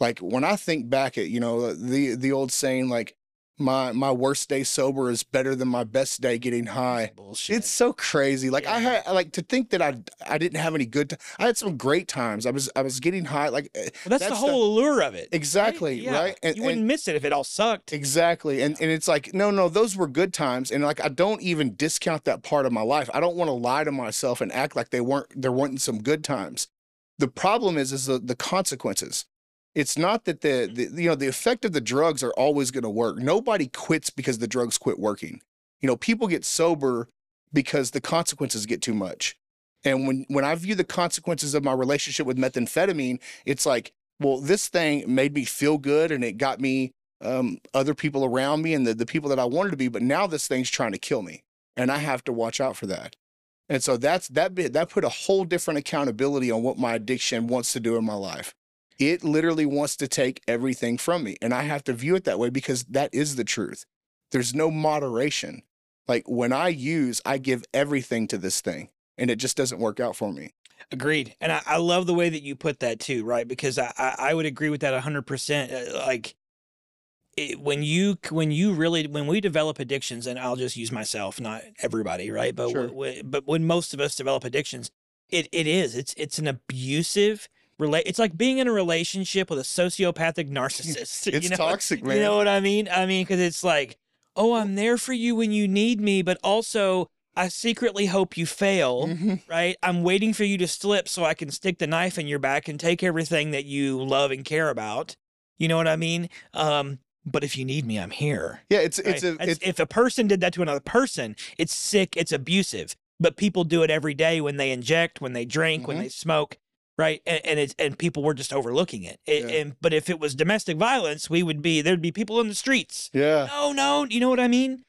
Like when I think back at, you know, the the old saying like my my worst day sober is better than my best day getting high. Bullshit. It's so crazy. Like I had like to think that I I didn't have any good. T- I had some great times. I was I was getting high. Like eh, well, that's, the that's whole allure of it. right? exactly Yeah. right. And, you wouldn't and- miss it if it all sucked. exactly. And and it's like no no those were good times. And like I don't even discount that part of my life. I don't want to lie to myself and act like they weren't there weren't some good times. The problem is is the, the consequences. It's not that the, the you know the effect of the drugs are always going to work. Nobody quits because the drugs quit working. You know, people get sober because the consequences get too much. And when when I view the consequences of my relationship with methamphetamine, it's like, well, this thing made me feel good and it got me um, other people around me and the, the people that I wanted to be, but now this thing's trying to kill me. And I have to watch out for that. And so that's that bit that put a whole different accountability on what my addiction wants to do in my life. It literally wants to take everything from me. And I have to view it that way because that is the truth. There's no moderation. Like when I use, I give everything to this thing and it just doesn't work out for me. Agreed. And I, I love the way that you put that too, right? Because I, I, I would agree with that 100%. Uh, Like, it, when you when you really when we develop addictions and I'll just use myself not everybody right but Sure. w- but when most of us develop addictions it it is it's it's an abusive relate it's like being in a relationship with a sociopathic narcissist It's you know? toxic, man. You know what I mean? I mean, because it's like, oh, I'm there for you when you need me, but also I secretly hope you fail, Mhm. right? I'm waiting for you to slip so I can stick the knife in your back and take everything that you love and care about. You know what I mean? Um, but if you need me, I'm here. Yeah, it's it's a it's, if a person did that to another person, it's sick, it's abusive. But people do it every day when they inject, when they drink, when Mhm. they smoke, right? And, and it's and people were just overlooking it. It- Yeah. And but if it was domestic violence, we would be there'd be people in the streets. yeah. No, no, you know what I mean?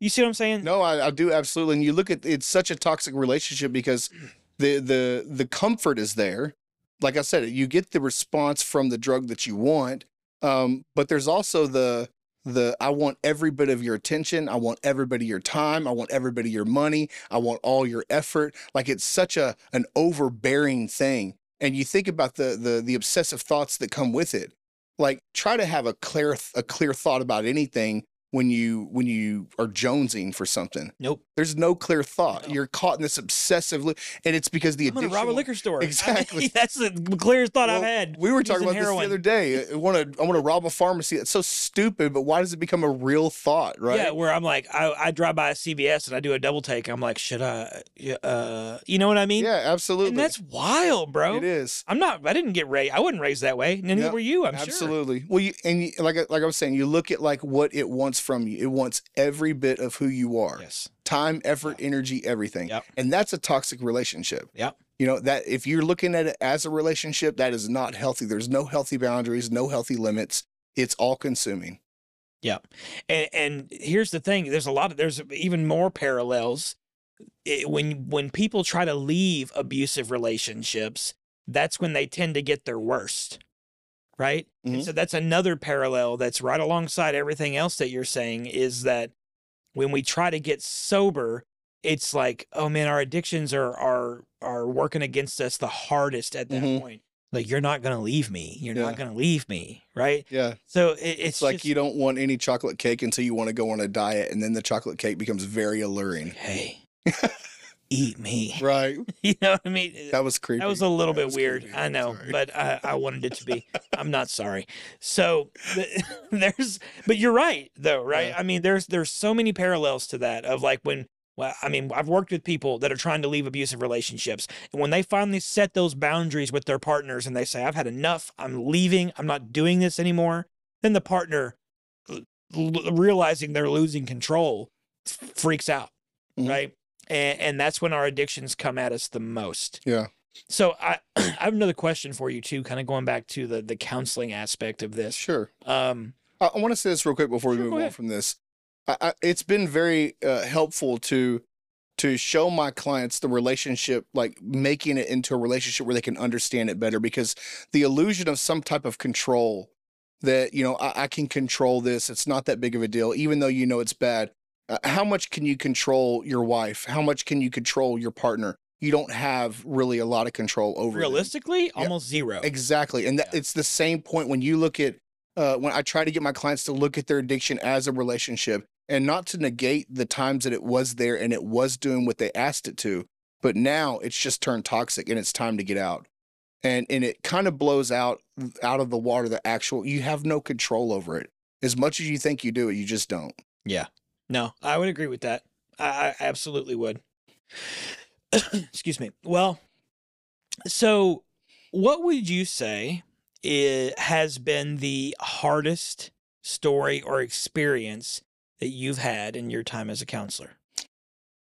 You see what I'm saying? No, I, I do absolutely. And you look at it's such a toxic relationship because the the the comfort is there. Like I said, you get the response from the drug that you want, um, but there's also the the I want every bit of your attention. I want everybody your time. I want everybody your money. I want all your effort. Like it's such a an overbearing thing. And you think about the the the obsessive thoughts that come with it. Like try to have a clear a clear thought about anything when you when you are jonesing for something. Nope. There's no clear thought. No. You're caught in this obsessive loop, and it's because the I'm addiction. rob a liquor store. I mean, Exactly. that's the clearest thought I've had. We were talking about this the other day. I want to I want to rob a pharmacy. It's so stupid, but why does it become a real thought, right? Yeah, where I'm like, I, I drive by a CVS and I do a double take. I'm like, should I? yeah, Uh, you know what I mean? Yeah, absolutely. And that's wild, bro. it is. I'm not. I didn't get raised. I wasn't raised that way. Neither Yep, were you. I'm sure. absolutely. Well, you and you, like like I was saying, you look at like what it wants from you. It wants every bit of who you are. Yes. Time, effort, energy, everything. Yep. And that's a toxic relationship. Yep. You know, that if you're looking at it as a relationship, that is not healthy. There's no healthy boundaries, no healthy limits. It's all consuming. Yep. And and here's the thing. There's a lot of. There's even more parallels. It, when when people try to leave abusive relationships, that's when they tend to get their worst. Right. And Mhm. so that's another parallel that's right alongside everything else that you're saying is that when we try to get sober, it's like, oh man, our addictions are are are working against us the hardest at that Mhm. point. Like you're not gonna leave me. You're not gonna leave me, right? Yeah. So it, it's, It's like just, you don't want any chocolate cake until you want to go on a diet, and then the chocolate cake becomes very alluring. hey, eat me. Right. You know what I mean? That was creepy. That was a little That bit weird. creepy. I know, Sorry. but I, I wanted it to be. I'm not sorry. So th- there's, but you're right though, right? Yeah. I mean, there's there's so many parallels to that of like when. Well, I mean, I've worked with people that are trying to leave abusive relationships. And when they finally set those boundaries with their partners and they say, I've had enough, I'm leaving, I'm not doing this anymore, then the partner, realizing they're losing control, freaks out, Mhm. right? And, and that's when our addictions come at us the most. Yeah. So I, I have another question for you too, kind of going back to the the counseling aspect of this. Sure. Um, I, I want to say this real quick before we Sure, move on from this. I, I, it's been very uh, helpful to to show my clients the relationship, like making it into a relationship where they can understand it better, because the illusion of some type of control that you know I, I can control this. It's not that big of a deal, even though you know it's bad. Uh, how much can you control your wife? How much can you control your partner? You don't have really a lot of control over them. realistically, almost zero. Exactly. And that, Yeah. it's the same point when you look at uh, when I try to get my clients to look at their addiction as a relationship and not to negate the times that it was there and it was doing what they asked it to, but now it's just turned toxic and it's time to get out. And and it kind of blows out out of the water the actual you have no control over it. As much as you think you do it, you just don't. Yeah. No, I would agree with that. I, I absolutely would. Excuse me. Well, so what would you say it has been the hardest story or experience that you've had in your time as a counselor?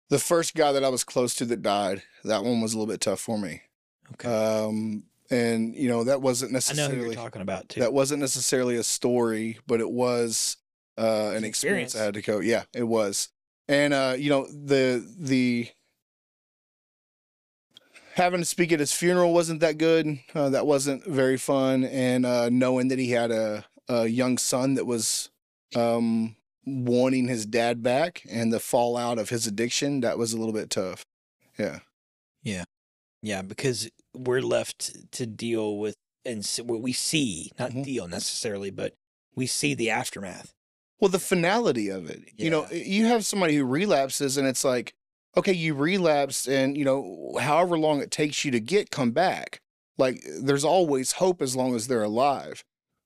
The first guy that I was close to that died, that one was a little bit tough for me. Okay. Um, and you know that wasn't I know necessarily who you're talking about too. that wasn't necessarily a story, but it was uh, an an experience. experience. I had to go. Yeah, it was. And uh, you know the the having to speak at his funeral wasn't that good. Uh, that wasn't very fun. And uh, knowing that he had a, a young son that was um, wanting his dad back, and the fallout of his addiction, that was a little bit tough. Yeah. yeah, Yeah. because we're left to deal with and what we see, not Mhm. deal necessarily, but we see the aftermath. Well, the finality of it. You know, you have somebody who relapses and it's like, okay, you relapsed and, you know, however long it takes you to get come back. Like there's always hope as long as they're alive.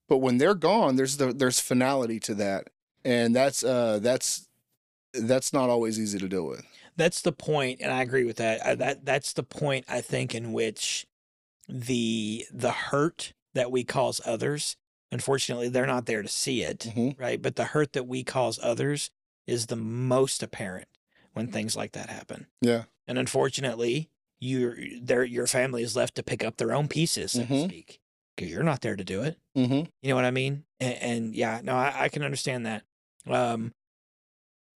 But when they're gone, there's the there's finality to that. And that's uh that's that's not always easy to deal with. that's the point and i agree with that I, that that's the point i think in which the the hurt that we cause others unfortunately they're not there to see it Mhm. right but the hurt that we cause others is the most apparent when things like that happen Yeah. and unfortunately you're there your family is left to pick up their own pieces so to Mhm. speak you're not there to do it Mm-hmm. you know what i mean and, and yeah no I, I can understand that um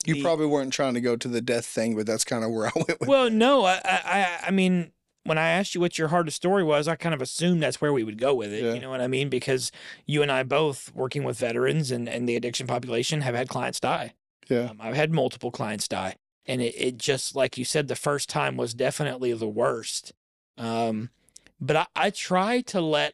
You The- probably weren't trying to go to the death thing, but that's kind of where I went with Well, no, I, I- I mean, when I asked you what your hardest story was, I kind of assumed that's where we would go with it. Yeah. You know what I mean? Because you and I both, working with veterans and, and the addiction population, have had clients die. Yeah. Um, I've had multiple clients die, and it, it just like you said, the first time was definitely the worst. Um, but I, I try to let,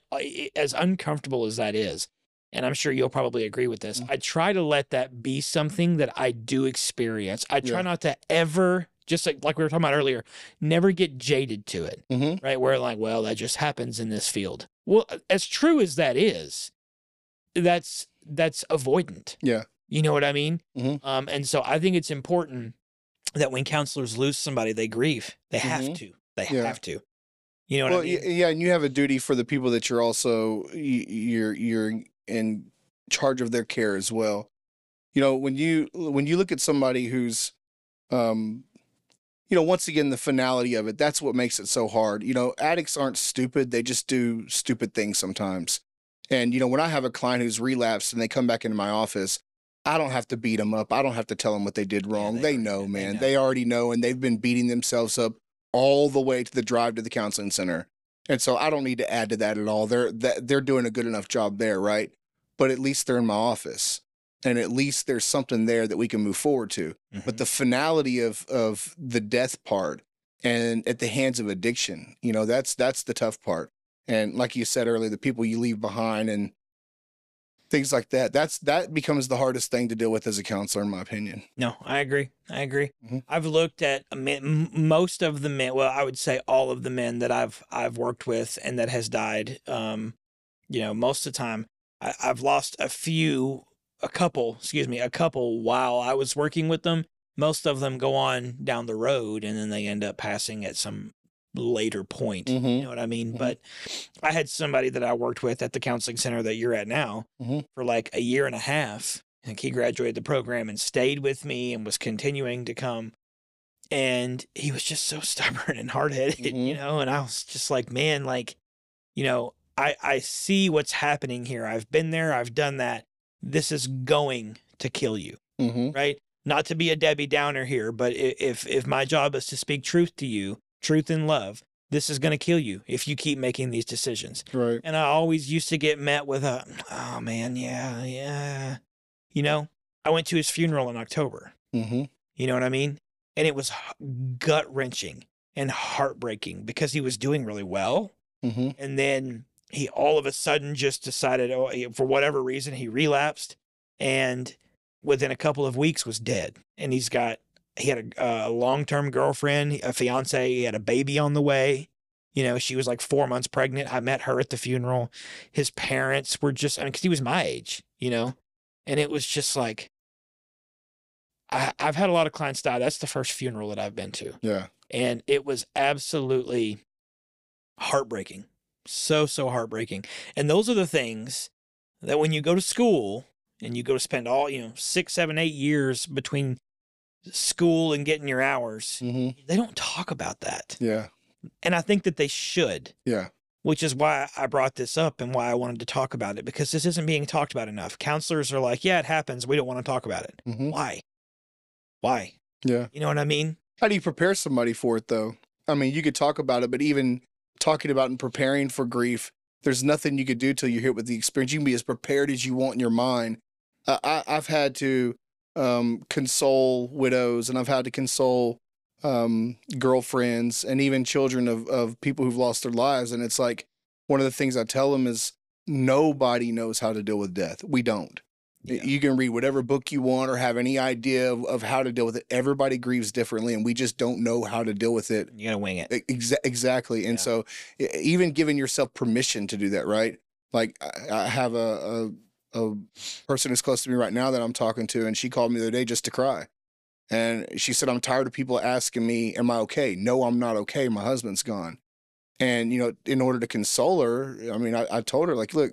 as uncomfortable as that is, and I'm sure you'll probably agree with this. Mhm. I try to let that be something that I do experience. I try Yeah. not to ever, just like, like we were talking about earlier, never get jaded to it, Mm-hmm. right? Where like, well, that just happens in this field. Well, as true as that is, that's that's avoidant. Yeah. You know what I mean? Mhm. Um, and so I think it's important that when counselors lose somebody, they grieve. They have Mhm. to. They Yeah. have to. You know what well, I mean? yeah, and you have a duty for the people that you're also you're you're in charge of their care as well. You know, when you when you look at somebody who's, um, you know, once again the finality of it. That's what makes it so hard. You know, addicts aren't stupid; they just do stupid things sometimes. And you know, when I have a client who's relapsed and they come back into my office, I don't have to beat them up. I don't have to tell them what they did wrong. they they, already know, know. They man. know. They already know, and they've been beating themselves up all the way to the drive to the counseling center. And so I don't need to add to that at all. They're they're doing a good enough job there, right? But at least they're in my office. And at least there's something there that we can move forward to. But Mhm. the finality of of the death part and at the hands of addiction, you know, that's that's the tough part. And like you said earlier, the people you leave behind and things like that, that's that becomes the hardest thing to deal with as a counselor, in my opinion. No, I agree. I agree. Mhm. I've looked at a men, most of the men. Well, I would say all of the men that I've I've worked with and that has died. Um, you know, most of the time I, I've lost a few, a couple, excuse me, a couple while I was working with them. Most of them go on down the road and then they end up passing at some later point. You Mhm. know what I mean? Mhm. But I had somebody that I worked with at the counseling center that you're at now Mhm. for like a year and a half. I think he graduated the program and stayed with me and was continuing to come. And he was just so stubborn and hard headed, you Mhm. know. And I was just like, man, like, you know, I I see what's happening here. I've been there. I've done that. This is going to kill you Mm-hmm. right? Not to be a Debbie Downer here, but if if my job is to speak truth to you, truth and love, this is going to kill you if you keep making these decisions. Right. And I always used to get met with a, oh man, yeah, yeah. You know, I went to his funeral in October. Mm-hmm. You know what I mean? And it was gut wrenching and heartbreaking because he was doing really well. Mm-hmm. And then he all of a sudden just decided, oh, for whatever reason, he relapsed, and within a couple of weeks was dead. And he's got he had a, a long term girlfriend, a fiance, he had a baby on the way. You know, she was like four months pregnant. I met her at the funeral. His parents were just, I mean, because he was my age, you know, and it was just like, I, I've had a lot of clients die. That's the first funeral that I've been to Yeah. and it was absolutely heartbreaking so so heartbreaking. And those are the things that when you go to school and you go to spend all you know six seven eight years between school and getting your hours hmm they don't talk about that. Yeah. and i think that they should. Yeah. which is why i brought this up and why i wanted to talk about it because this isn't being talked about enough. Counselors are like yeah it happens. We don't want to talk about it. Hmm why? Why? Yeah. you know what i mean? How do you prepare somebody for it though? I mean, you could talk about it, but even talking about and preparing for grief, there's nothing you could do till you hear it with the experience. You can be as prepared as you want in your mind. I, I've had to um, console widows, and I've had to console um, girlfriends, and even children of of people who've lost their lives. And it's like one of the things I tell them is nobody knows how to deal with death. We don't. Yeah. You can read whatever book you want or have any idea of, of how to deal with it. Everybody grieves differently, and we just don't know how to deal with it. you gotta wing it Exa- exactly. And Yeah. so, even giving yourself permission to do that, right? Like, I, I have a, a, a person who's close to me right now that I'm talking to, and she called me the other day just to cry. And she said, I'm tired of people asking me, Am I okay? No, I'm not okay. My husband's gone. And, you know, in order to console her, I mean, I, I told her, like, look,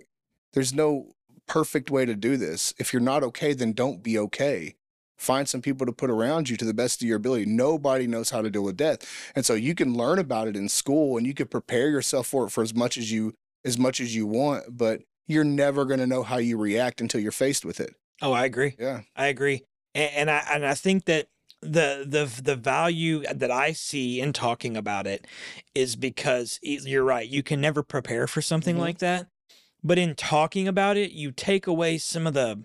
there's no perfect way to do this. If you're not okay, then don't be okay. Find some people to put around you to the best of your ability. Nobody knows how to deal with death. And so you can learn about it in school and you can prepare yourself for it for as much as you as much as you want, but you're never going to know how you react until you're faced with it. oh i agree Yeah. I agree, and, and I and I think that the the the value that I see in talking about it is because you're right. You can never prepare for something Mhm. like that, but in talking about it, you take away some of the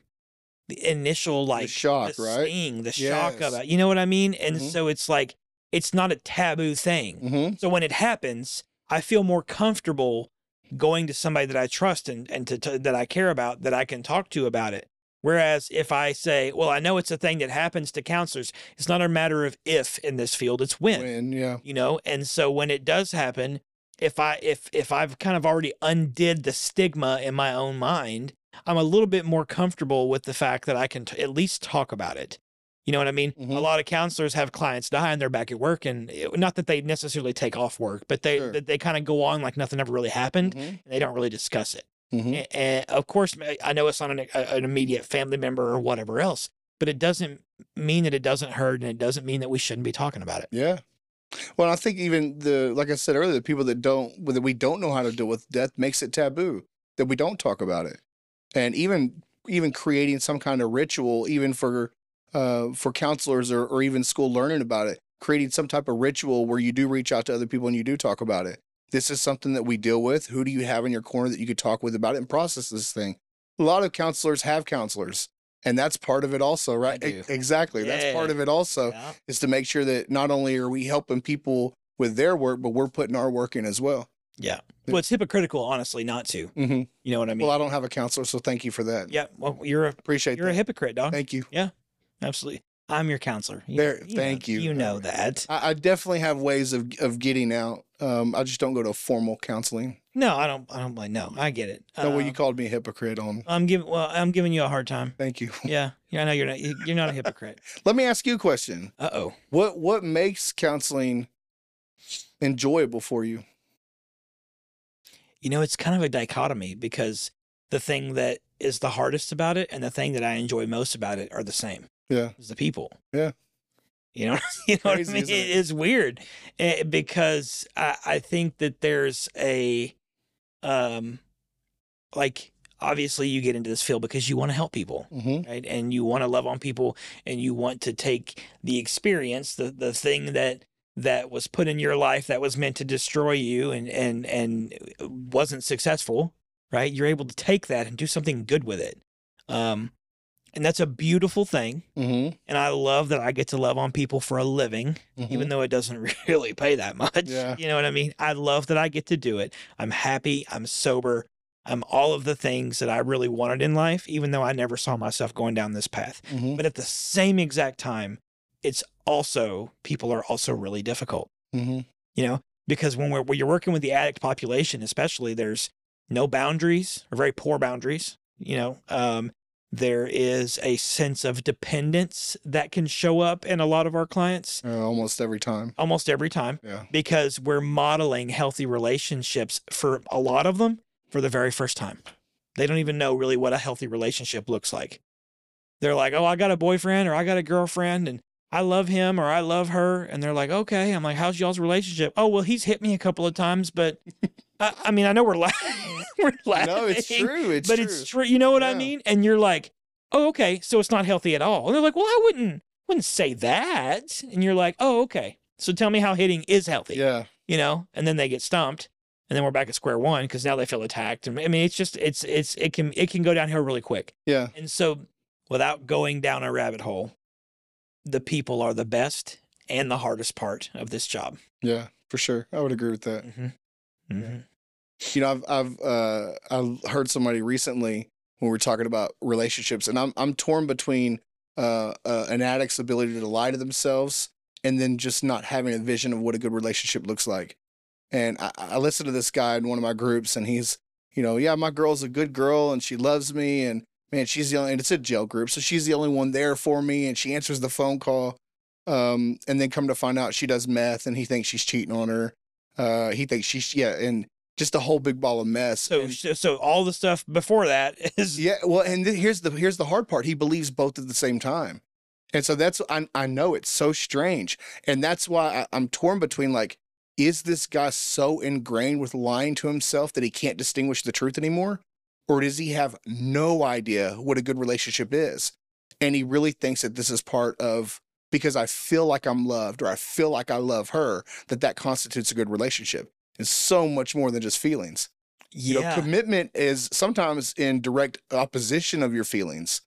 the initial like shock, the right? sting, the shock of it. You know what I mean? And Mhm. so it's like it's not a taboo thing. Mm-hmm. So when it happens, I feel more comfortable going to somebody that I trust and, and to, to, that I care about that I can talk to about it. Whereas if I say, well, I know it's a thing that happens to counselors, it's not a matter of if in this field, it's when, When, yeah. you know? And so when it does happen, if I if if I've kind of already undid the stigma in my own mind, I'm a little bit more comfortable with the fact that I can t- at least talk about it. You know what I mean? Mhm. A lot of counselors have clients die and they're back at work, and it- not that they necessarily take off work, but they Sure. that they kind of go on like nothing ever really happened, Mhm. and they don't really discuss it. Mhm. A- And, of course, I know it's not an, an immediate family member or whatever else, but it doesn't mean that it doesn't hurt, and it doesn't mean that we shouldn't be talking about it. Yeah. Well, I think even the like I said earlier, the people that don't that we don't know how to deal with death makes it taboo that we don't talk about it, and even even creating some kind of ritual, even for uh, for counselors or, or even school learning about it, creating some type of ritual where you do reach out to other people and you do talk about it. This is something that we deal with. Who do you have in your corner that you could talk with about it and process this thing? A lot of counselors have counselors, and that's part of it also, right? Exactly. That's part of it also Yeah. is to make sure that not only are we helping people with their work, but we're putting our work in as well. Yeah. Well, it's hypocritical, honestly, not to. Mm-hmm. You know what I mean? Well, I don't have a counselor, so thank you for that. yeah. Well, you're a Appreciate you're a hypocrite, dog. Thank you. Yeah absolutely. I'm your counselor. You- There- you thank know, you. You know that. I, I definitely have ways of of getting out. Um, I just don't go to formal counseling. No, I don't. I don't blame. No, I get it. No, well, you Um, called me a hypocrite on. I'm giving. Well, I'm giving you a hard time. Thank you. Yeah. Yeah. I know you're not. You're not a hypocrite. Let me ask you a question. Uh oh. What what makes counseling enjoyable for you? You know, it's kind of a dichotomy because the thing that is the hardest about it and the thing that I enjoy most about it are the same. Yeah. Is the people. Yeah. You know, you know what I mean? it? It's weird eh, because I, I think that there's a, um, like obviously you get into this field because you want to help people. Mm-hmm. right? And you want to love on people and you want to take the experience, the the thing that that was put in your life that was meant to destroy you and and and wasn't successful, right? You're able to take that and do something good with it. Um And that's a beautiful thing. Mm-hmm. And I love that I get to love on people for a living, even though it doesn't really pay that much. Mm-hmm. Yeah. You know what I mean? I love that I get to do it. I'm happy. I'm sober. I'm all of the things that I really wanted in life, even though I never saw myself going down this path. mm-hmm. But at the same exact time, it's also, people are also really difficult, Mm-hmm. you know, because when, we're, when you're working with the addict population, especially, there's no boundaries or very poor boundaries, you know. Um, there is a sense of dependence that can show up in a lot of our clients Uh, almost every time. almost every time Yeah. because we're modeling healthy relationships for a lot of them for the very first time. They don't even know really what a healthy relationship looks like. They're like, "Oh, I got a boyfriend or I got a girlfriend and I love him or I love her." And they're like, "Okay." I'm like, "How's y'all's relationship?" "Oh, well, he's hit me a couple of times, but I, I mean, I know we're laughing. we're laughing. No, it's true. It's true. but true. it's true. You know what I mean? And you're like, "Oh, okay. So it's not healthy at all." And they're like, "Well, I wouldn't wouldn't say that." And you're like, "Oh, okay. So tell me how hitting is healthy." Yeah. you know, and then they get stumped, and then we're back at square one because now they feel attacked. And I mean, it's just it's it's it can it can go downhill really quick. Yeah. And so, without going down a rabbit hole, the people are the best and the hardest part of this job. Yeah. For sure. I would agree with that. Mm-hmm. Mm-hmm. You know, I've I've uh I heard somebody recently when we were talking about relationships, and I'm I'm torn between uh, uh an addict's ability to lie to themselves and then just not having a vision of what a good relationship looks like. And I, I listened to this guy in one of my groups, and he's, you know, yeah, my girl's a good girl and she loves me, and man, she's the only, and it's a jail group, so she's the only one there for me, and she answers the phone call. Um, and then come to find out she does meth, and he thinks she's cheating on her. Uh, he thinks she's yeah, and just a whole big ball of mess. So And- so all the stuff before that is yeah, well, and here's the here's the hard part. He believes both at the same time, and so that's I I know it's so strange, and that's why I, I'm torn between like, is this guy so ingrained with lying to himself that he can't distinguish the truth anymore, or does he have no idea what a good relationship is, and he really thinks that this is part of because I feel like I'm loved or I feel like I love her that that constitutes a good relationship. It's so much more than just feelings you yeah. know commitment is sometimes in direct opposition of your feelings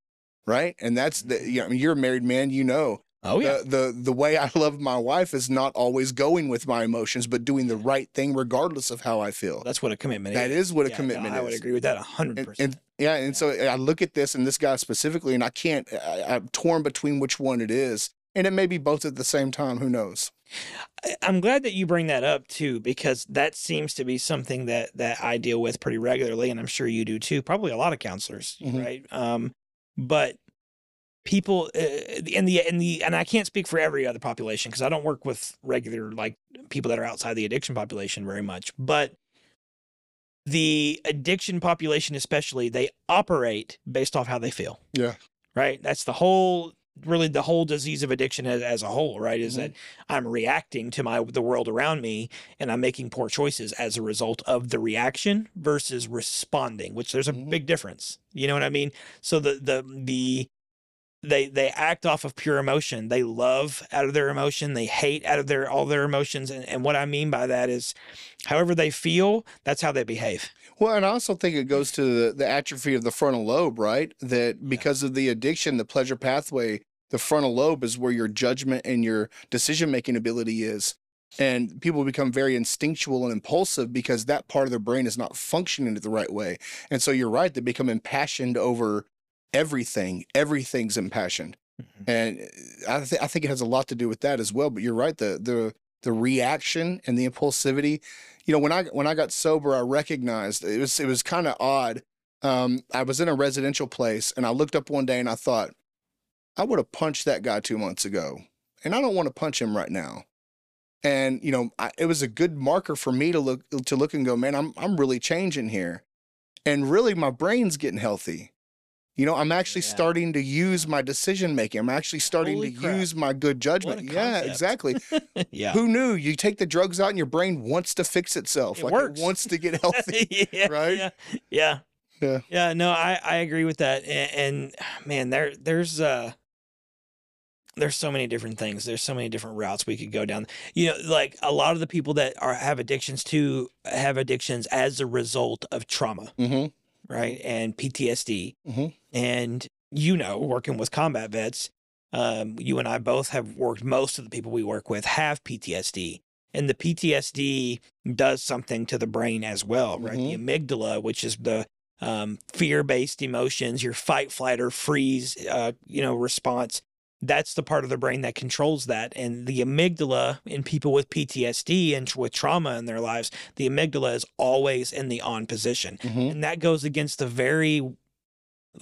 right and that's the mm-hmm. you know I mean, you're a married man you know oh yeah. the, the the way i love my wife is not always going with my emotions but doing the right thing regardless of how i feel That's what a commitment is. that is. is what a Yeah, no, commitment I is would agree with that a hundred percent. and yeah and so i look at this and this guy specifically and i can't I, i'm torn between which one it is and it may be both at the same time who knows I'm glad that you bring that up too, because that seems to be something that that I deal with pretty regularly, and I'm sure you do too. Probably a lot of counselors, Mhm. right? Um, but people uh, in the in the and I can't speak for every other population because I don't work with regular like people that are outside the addiction population very much, but the addiction population especially they operate based off how they feel yeah right? That's the whole, really, the whole disease of addiction as, as a whole, right? Is Mhm. that I'm reacting to my the world around me, and I'm making poor choices as a result of the reaction versus responding, which there's a Mhm. big difference. You know what I mean? So the the the they they act off of pure emotion. They love out of their emotion. They hate out of their all their emotions. And, and what I mean by that is, however they feel, that's how they behave. Well, and I also think it goes to the, the atrophy of the frontal lobe, right? That because of the addiction, the pleasure pathway, the frontal lobe is where your judgment and your decision making ability is. And people become very instinctual and impulsive because that part of their brain is not functioning the right way. And so you're right, they become impassioned over everything. Everything's impassioned. And uh, I, th- I think it has a lot to do with that as well. But you're right, the the the reaction and the impulsivity. You know, when I when I got sober, I recognized it was it was kind of odd. Um, I was in a residential place, and I looked up one day and I thought, I would have punched that guy two months ago, and I don't want to punch him right now. And you know, I, it was a good marker for me to look to look and go, man, I'm I'm really changing here, and really my brain's getting healthy. You know, I'm actually Yeah. starting to use my decision making. I'm actually starting Holy to crap. use my good judgment. Yeah, exactly. yeah. Who knew? You take the drugs out and your brain wants to fix itself. It like works. it wants to get healthy. yeah, right? Yeah, yeah, Yeah. yeah. No, I I agree with that. And, and man, there there's uh there's so many different things. There's so many different routes we could go down. You know, like a lot of the people that are have addictions to have addictions as a result of trauma, hmm right? And PTSD, Mhm. and you know, working with combat vets, um, you and I both have worked. Most of the people we work with have PTSD, and the PTSD does something to the brain as well, right? The amygdala, which is the um, fear-based emotions, your fight, flight, or freeze, uh, you know, response. That's the part of the brain that controls that. And the amygdala in people with PTSD and with trauma in their lives, the amygdala is always in the on position. Mhm. And that goes against the very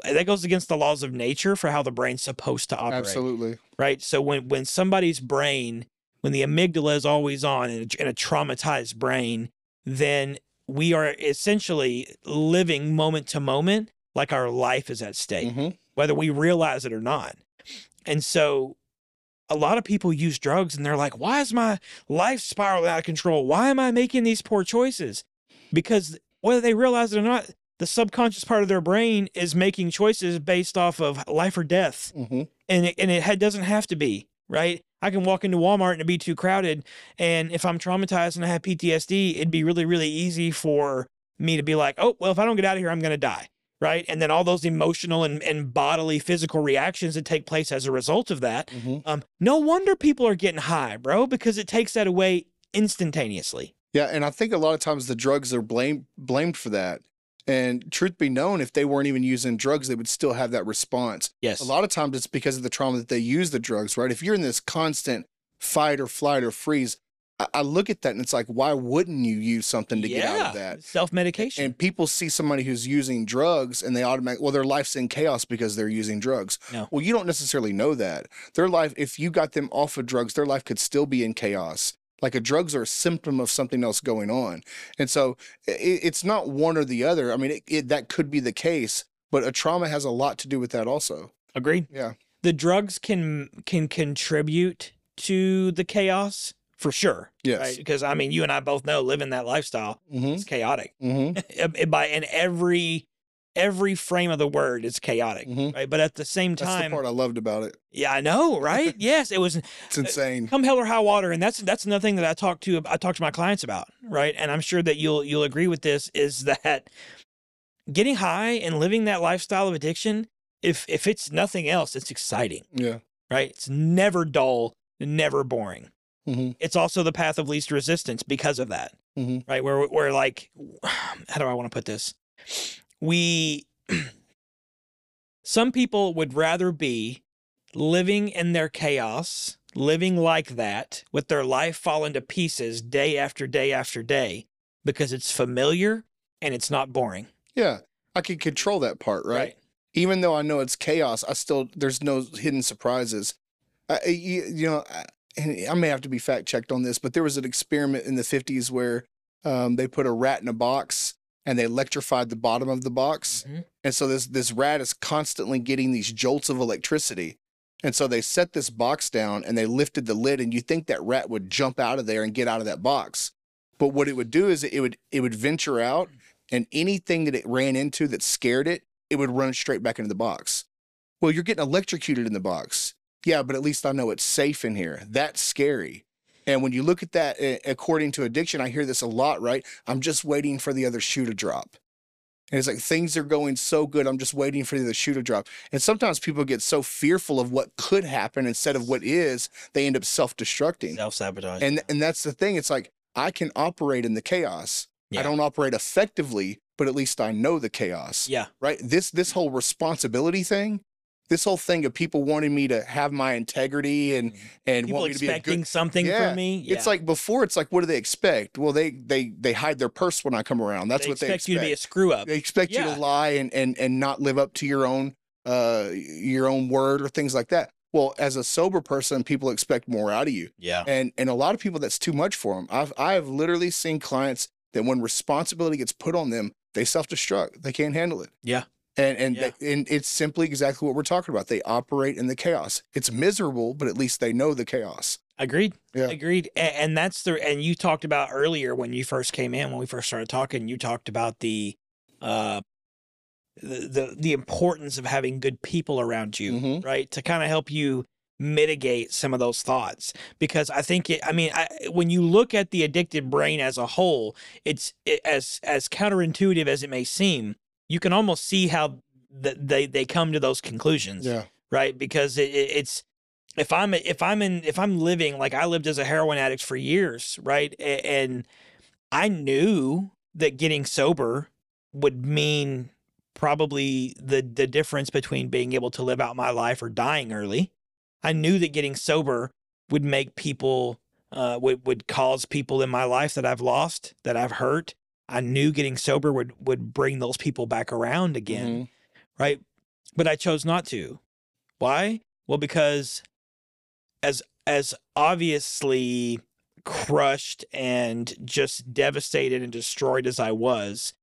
that goes against the laws of nature for how the brain's supposed to operate Absolutely. right? So when when somebody's brain, when the amygdala is always on in a, in a traumatized brain, then we are essentially living moment to moment like our life is at stake, hmm whether we realize it or not. And so a lot of people use drugs and they're like, why is my life spiraling out of control? Why am I making these poor choices? Because whether they realize it or not, the subconscious part of their brain is making choices based off of life or death hmm and it, and it doesn't have to be right. I can walk into Walmart and it be too crowded, and if I'm traumatized and I have PTSD, it'd be really really easy for me to be like, oh well, if I don't get out of here, I'm gonna die, right? And then all those emotional and, and bodily physical reactions that take place as a result of that. hmm Um, no wonder people are getting high, bro, because it takes that away instantaneously. Yeah, and I think a lot of times the drugs are blamed blamed for that. And truth be known, if they weren't even using drugs, they would still have that response. Yes. A lot of times it's because of the trauma that they use the drugs, right? If you're in this constant fight or flight or freeze, I, look at that and it's like, why wouldn't you use something to get out of that? Self medication. And people see somebody who's using drugs and they automatically, well, their life's in chaos because they're using drugs. No. Well, you don't necessarily know that. Their life, if you got them off of drugs, their life could still be in chaos. Like a drugs are a symptom of something else going on. And so i it's not one or the other. I mean, it, it, that could be the case, but a trauma has a lot to do with that also. Agreed. Yeah. the drugs can can contribute to the chaos for sure. Yes. Right? Because I mean, you and I both know living that lifestyle Mm-hmm. is chaotic. Mm-hmm. By in every every frame of the word, it's chaotic. Mhm. Right. But at the same That's the time, part I loved about it. yeah, I know, right? yes, it was It's insane. come hell or high water, and that's that's another thing that I talk to I talk to my clients about, right? And I'm sure that you'll you'll agree with this is that getting high and living that lifestyle of addiction, if if it's nothing else, it's exciting Yeah. right? It's never dull, never boring. Mhm. It's also the path of least resistance because of that, Mhm. right? Where where like, how do I want to put this? We, some people would rather be living in their chaos, living like that, with their life falling to pieces day after day after day, because it's familiar and it's not boring, Yeah. I can control that part, right? even though I know it's chaos, I still there's no hidden surprises. I, you, you know, I, and I may have to be fact checked on this, but there was an experiment in the 50s where um, they put a rat in a box and they electrified the bottom of the box, Mhm. and so this this rat is constantly getting these jolts of electricity. And so they set this box down and they lifted the lid, and you think that rat would jump out of there and get out of that box. But what it would do is it would it would venture out, and anything that it ran into that scared it, it would run straight back into the box. Well, you're getting electrocuted in the box. Yeah, but at least I know it's safe in here. That's scary. And when you look at that uh, according to addiction, I hear this a lot, right? I'm just waiting for the other shoe to drop. And it's like things are going so good. I'm just waiting for the other shoe to drop. And sometimes people get so fearful of what could happen instead of what is, they end up self destructing. self sabotaging. And and that's the thing. It's like I can operate in the chaos. Yeah. I don't operate effectively, but at least I know the chaos yeah, right this this whole responsibility thing this whole thing of people wanting me to have my integrity and and people want me to be a expecting good something Yeah, from me. it's like before it's like what do they expect? Well they they they hide their purse when i come around. That's they what expect they expect you to be a screw up. they expect you to lie and and and not live up to your own uh your own word or things like that. Well as a sober person people expect more out of you. Yeah. and and a lot of people that's too much for them i've i've literally seen clients that when responsibility gets put on them they self-destruct. They can't handle it. Yeah. And and Yeah. they- and it's simply exactly what we're talking about they operate in the chaos it's miserable but at least they know the chaos Agreed. Yeah. Agreed. And, and that's the and you talked about earlier when you first came in when we first started talking. You talked about the uh the the, the importance of having good people around you, Mhm. right, to kind of help you mitigate some of those thoughts because I think it I mean I, when you look at the addicted brain as a whole it's it, as as counterintuitive as it may seem you can almost see how they they come to those conclusions Yeah. right? Because it, it- it's if i'm if i'm in if i'm living like i lived as a heroin addict for years right? And i knew that getting sober would mean probably the the difference between being able to live out my life or dying early. I knew that getting sober would make people uh would would cause people in my life that i've lost that i've hurt i knew getting sober would would bring those people back around again Mhm. right? But I chose not to. Why? Well, because as as obviously crushed and just devastated and destroyed as I was,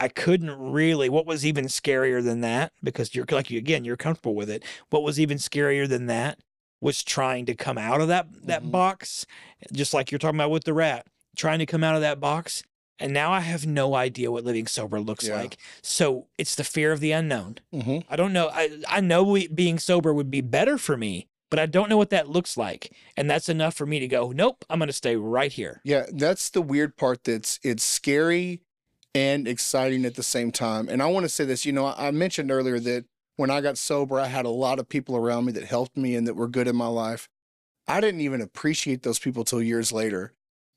I couldn't really what was even scarier than that because you're like you again, you're comfortable with it. What was even scarier than that was trying to come out of that that Mhm. box, just like you're talking about with the rat, trying to come out of that box. And now I have no idea what living sober looks Yeah. like. So it's the fear of the unknown. Mhm. I don't know. I I know we, being sober would be better for me, but I don't know what that looks like, and that's enough for me to go. Nope, I'm going to stay right here. Yeah, that's the weird part. That's it's scary and exciting at the same time. And I want to say this. You know, I I mentioned earlier that when I got sober, I had a lot of people around me that helped me and that were good in my life. I didn't even appreciate those people till years later.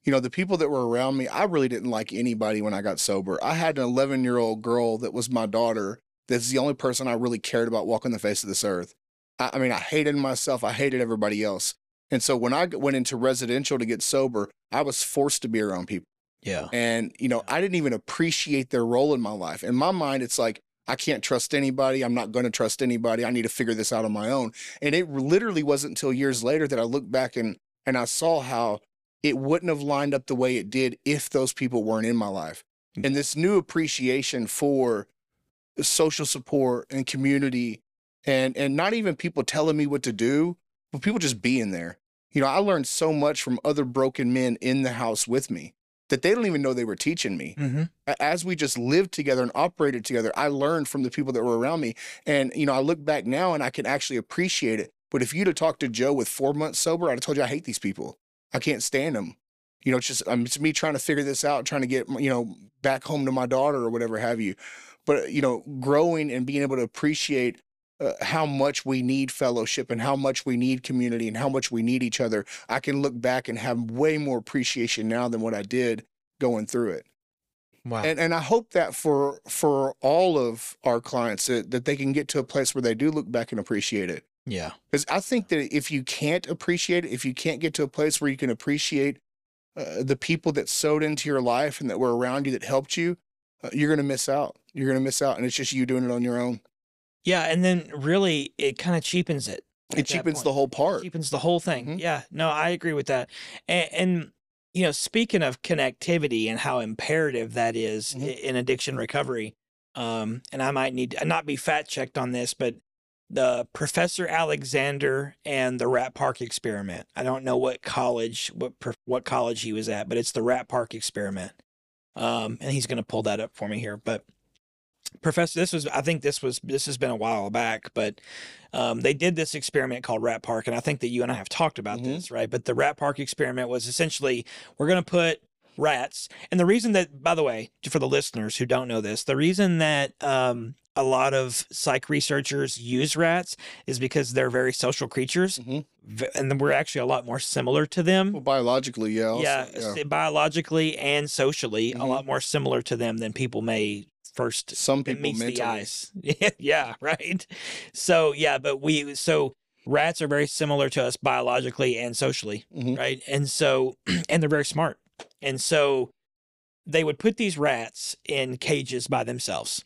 You know, the people that were around me, I really didn't like anybody when I got sober. I had an 11 year old girl that was my daughter. That's the only person I really cared about walking the face of this earth. I, I mean, I hated myself. I hated everybody else. And so when I went into residential to get sober, I was forced to be around people. Yeah. And, you know, I didn't even appreciate their role in my life. In my mind, it's like, I can't trust anybody. I'm not going to trust anybody. I need to figure this out on my own. And it literally wasn't until years later that I looked back and, and I saw how it wouldn't have lined up the way it did if those people weren't in my life. And this new appreciation for social support and community and and not even people telling me what to do, but people just being there. You know, I learned so much from other broken men in the house with me that they don't even know they were teaching me. Mm-hmm. As we just lived together and operated together, I learned from the people that were around me. And, you know, I look back now and I can actually appreciate it. But if you'd have talked to Joe with four months sober, I'd have told you I hate these people. I can't stand them. You know, it's just um, it's me trying to figure this out, trying to get you know back home to my daughter or whatever have you. But you know, growing and being able to appreciate uh, how much we need fellowship and how much we need community and how much we need each other, I can look back and have way more appreciation now than what I did going through it. Wow. And and I hope that for for all of our clients that, that they can get to a place where they do look back and appreciate it. Yeah. Because I think that if you can't appreciate it, if you can't get to a place where you can appreciate uh, the people that sowed into your life and that were around you that helped you, uh, you're going to miss out. You're going to miss out. And it's just you doing it on your own. Yeah. And then really, it kind of cheapens it. It cheapens the whole part. It cheapens the whole thing. Mhm. Yeah, no, I agree with that. And, and you know, speaking of connectivity and how imperative that is Mhm. in addiction recovery, um, and I might need to not be fact checked on this, but the Professor Alexander and the Rat Park experiment. I don't know what college, what what college he was at, but it's the Rat Park experiment. Um, and he's going to pull that up for me here, but. Professor, this was I think this was this has been a while back, but um, they did this experiment called Rat Park, and I think that you and I have talked about Mhm. this, right? But the Rat Park experiment was essentially we're going to put rats, and the reason that, by the way, for the listeners who don't know this, the reason that um, a lot of psych researchers use rats is because they're very social creatures, Mhm. and we're actually a lot more similar to them. Well, biologically, yeah. also, yeah, yeah. biologically and socially, a Mhm. lot more similar to them than people may first Some people meets mentally. the eyes. Yeah, yeah, right. So yeah, but we so rats are very similar to us biologically and socially, Mhm. right? And so and they're very smart. And so they would put these rats in cages by themselves.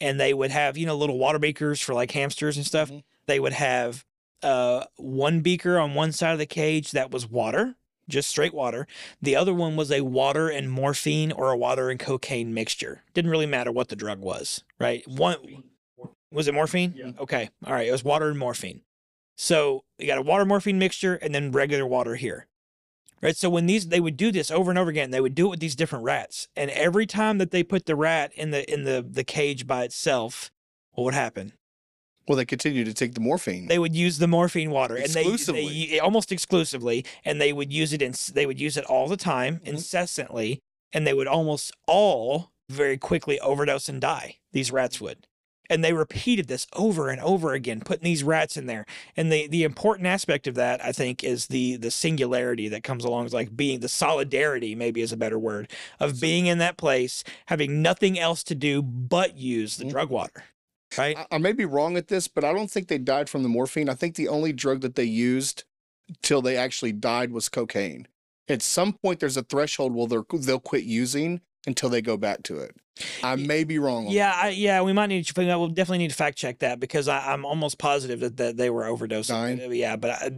And they would have, you know, little water beakers for like hamsters and stuff. Mhm. They would have uh one beaker on one side of the cage that was water, just straight water. The other one was a water and morphine or a water and cocaine mixture. Didn't really matter what the drug was, right? One was it morphine? Yeah. Okay. All right. It was water and morphine. So you got a water morphine mixture and then regular water here. Right. So when these they would do this over and over again, they would do it with these different rats. And every time that they put the rat in the in the the cage by itself, what would happen? Well, they continue to take the morphine. They would use the morphine water and they, Exclusively. they almost exclusively, and they would use it in they would use it all the time, Mhm. incessantly, and they would almost all very quickly overdose and die. These rats would, And they repeated this over and over again, putting these rats in there. And the the important aspect of that, I think, is the the singularity that comes along, is like being the solidarity, maybe is a better word, of being in that place, having nothing else to do but use the Mhm. drug water. Right? I, I may be wrong at this, but I don't think they died from the morphine. I think the only drug that they used till they actually died was cocaine. At some point, there's a threshold where they'll quit using until they go back to it. I may be wrong. Yeah, I, yeah, we might need to. We'll definitely need to fact check that because I, I'm almost positive that, that they were overdosing. Uh, Yeah, but I,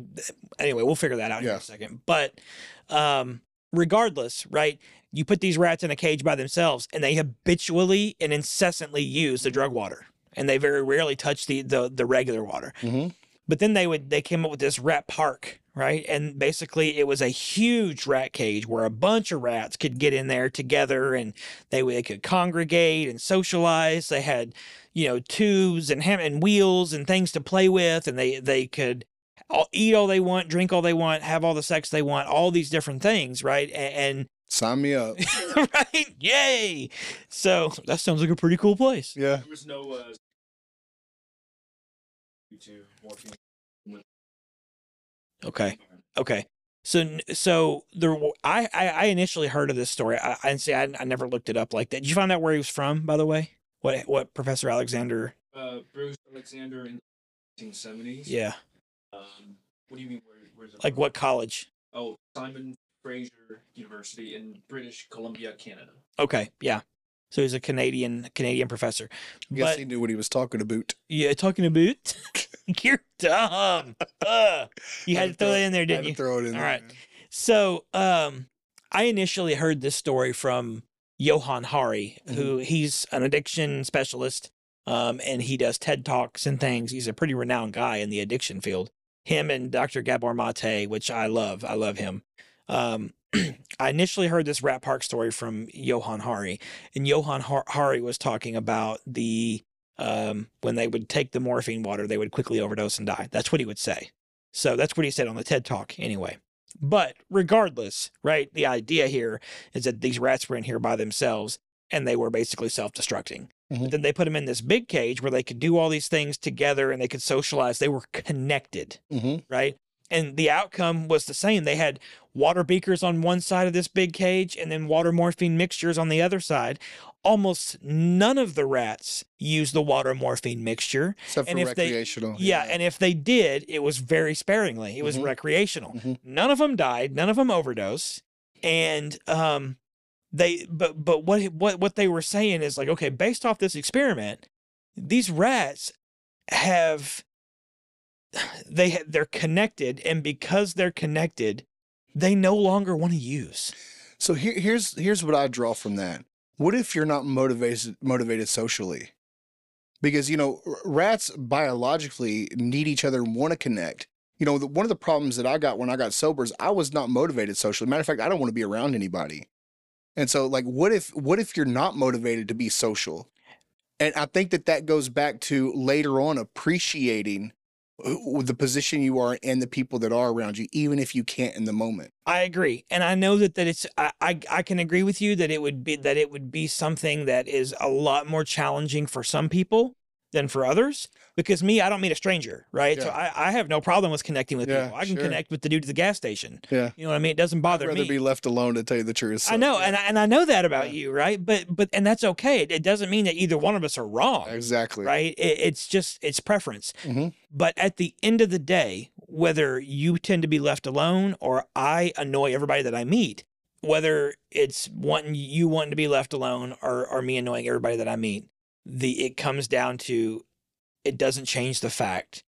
anyway, we'll figure that out here in a second. But um, regardless, right? You put these rats in a cage by themselves, and they habitually and incessantly use the drug water, and they very rarely touch the the, the regular water. Mhm. But then they would they came up with this rat park, right? And basically, it was a huge rat cage where a bunch of rats could get in there together, and they they could congregate and socialize. They had, you know, tubes and ham and wheels and things to play with, and they they could all, eat all they want, drink all they want, have all the sex they want, all these different things, right? And, Sign me up. right, yay! So that sounds like a pretty cool place. Yeah. There was no uh, to morphine. Okay. Okay. So, so there, I, I initially heard of this story. I, I see. I, I never looked it up like that. Did you find out where he was from, by the way? What, what Professor Alexander? Uh, Bruce Alexander in the 1970s. Yeah. Um, what do you mean? Where, where's it Like from? what college? Oh, Simon Fraser University in British Columbia, Canada. Okay. Yeah. So he's a Canadian Canadian professor. I guess But he knew what he was talking about. yeah, talking about you're dumb. Ugh. You had to throw that in there, didn't to you? throw it in All there. right. So, um, I initially heard this story from Johan Hari, who he's an addiction specialist, um, and he does TED talks and things. He's a pretty renowned guy in the addiction field. Him and Dr. Gabor Mate, which I love. I love him. Um, I initially heard this Rat Park story from Johan Hari, and Johan Hari was talking about the um, when they would take the morphine water, they would quickly overdose and die. That's what he would say. So that's what he said on the TED Talk, anyway. But regardless, right? The idea here is that these rats were in here by themselves and they were basically self destructing. But Mhm. then they put them in this big cage where they could do all these things together and they could socialize. They were connected, Mhm. right? And the outcome was the same. They had water beakers on one side of this big cage and then water morphine mixtures on the other side. Almost none of the rats used the water morphine mixture. Except for And if they- recreational. Yeah, and if they did, it was very sparingly. It was Mhm. recreational. Mhm. None of them died. None of them overdosed. And um, they but but what what what they were saying is like, okay, based off this experiment, these rats have they they're connected, and because they're connected, they no longer want to use. So here, here's here's what I draw from that. What if you're not motivated motivated socially? Because you know rats biologically need each other and want to connect. You know, the, one of the problems that I got when I got sober is I was not motivated socially. Matter of fact, I don't want to be around anybody. And so, like, what if what if you're not motivated to be social? And I think that that goes back to later on appreciating the position you are and the people that are around you, even if you can't in the moment. I agree, and I know that that it's. I, I I can agree with you that it would be that it would be something that is a lot more challenging for some people than for others. Because me, I don't meet a stranger, right? So I, I have no problem with connecting with Yeah, people. I can sure. connect with the dude at the gas station. Yeah. You know what I mean? It doesn't bother I'd rather me. be left alone to tell you the truth. I know, yeah. and I, and I know that about Yeah. you, right? But but and that's okay. It, it doesn't mean that either one of us are wrong, exactly right? It, it's just it's preference. Mhm. But at the end of the day, whether you tend to be left alone or I annoy everybody that I meet, whether it's wanting you wanting to be left alone or or me annoying everybody that I meet, the it comes down to it doesn't change the fact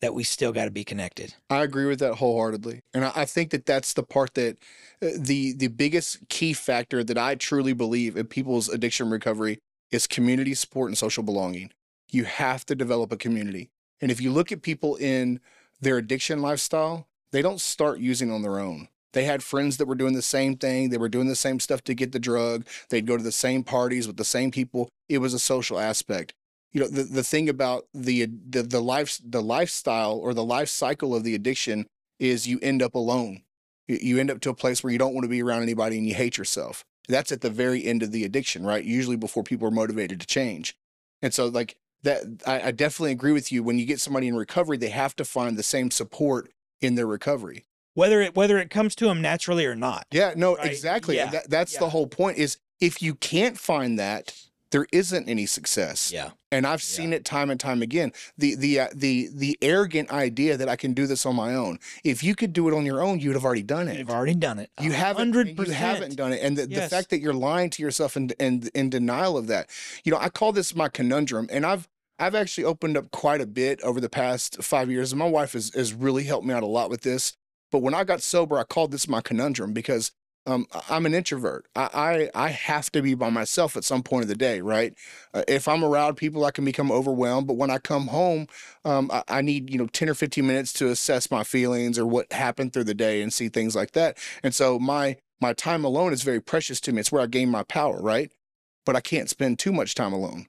that we still got to be connected. I agree with that wholeheartedly, and I, think that that's the part that uh, the the biggest key factor that I truly believe in people's addiction recovery is community support and social belonging. You have to develop a community, and if you look at people in their addiction lifestyle, they don't start using on their own. They had friends that were doing the same thing. They were doing the same stuff to get the drug. They'd go to the same parties with the same people. It was a social aspect. You know, the, the thing about the the the life the lifestyle or the life cycle of the addiction is you end up alone. You- end up to a place where you don't want to be around anybody and you hate yourself. That's at the very end of the addiction, right? Usually before people are motivated to change. And so like that I, I definitely agree with you. When you get somebody in recovery, they have to find the same support in their recovery. Whether it whether it comes to them naturally or not. Yeah, no, Right. exactly. Yeah. That, that's Yeah. the whole point is if you can't find that, there isn't any success. Yeah. And I've seen it time and time again. The the uh, the the arrogant idea that I can do this on my own. If you could do it on your own, you'd have already done it. You've already done it. You haven't. Hundred You haven't done it, and the, the fact that you're lying to yourself and and in denial of that. You know, I call this my conundrum, and I've I've actually opened up quite a bit over the past five years, and my wife has has really helped me out a lot with this. But when I got sober, I called this my conundrum because um, I'm an introvert. I, I I have to be by myself at some point of the day, right? Uh, if I'm around people, I can become overwhelmed. But when I come home, um, I, I need you know 10 or 15 minutes to assess my feelings or what happened through the day and see things like that. And so my my time alone is very precious to me. It's where I gain my power, right? But I can't spend too much time alone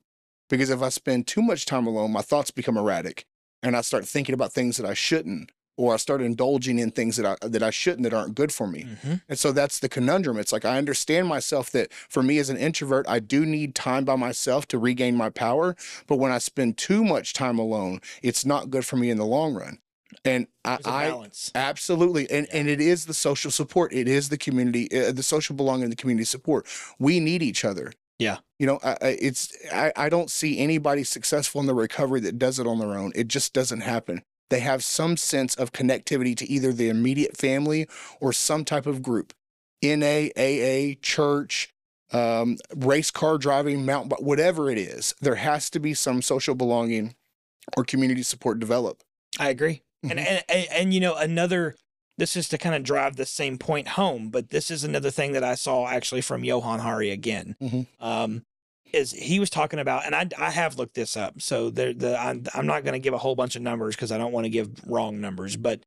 because if I spend too much time alone, my thoughts become erratic, and I start thinking about things that I shouldn't, or I start indulging in things that I that I shouldn't that aren't good for me. Mhm. And so that's the conundrum. It's like I understand myself that for me as an introvert, I do need time by myself to regain my power. But when I spend too much time alone, it's not good for me in the long run. And I, There's a I balance. absolutely, and and it is the social support. It is the community, uh, the social belonging, and the community support. We need each other. Yeah. You know, I, I- it's I, I don't see anybody successful in the recovery that does it on their own. It just doesn't happen. They have some sense of connectivity to either the immediate family or some type of group, NA, AA, church, um, race car driving, mountain, whatever it is. There has to be some social belonging or community support develop. I agree. And, Mhm. and and and you know another. This is to kind of drive the same point home, but this is another thing that I saw actually from Johan Hari again. Mhm. Um, is he was talking about, and I I have looked this up, so there the I'm, I'm not going to give a whole bunch of numbers because I don't want to give wrong numbers, but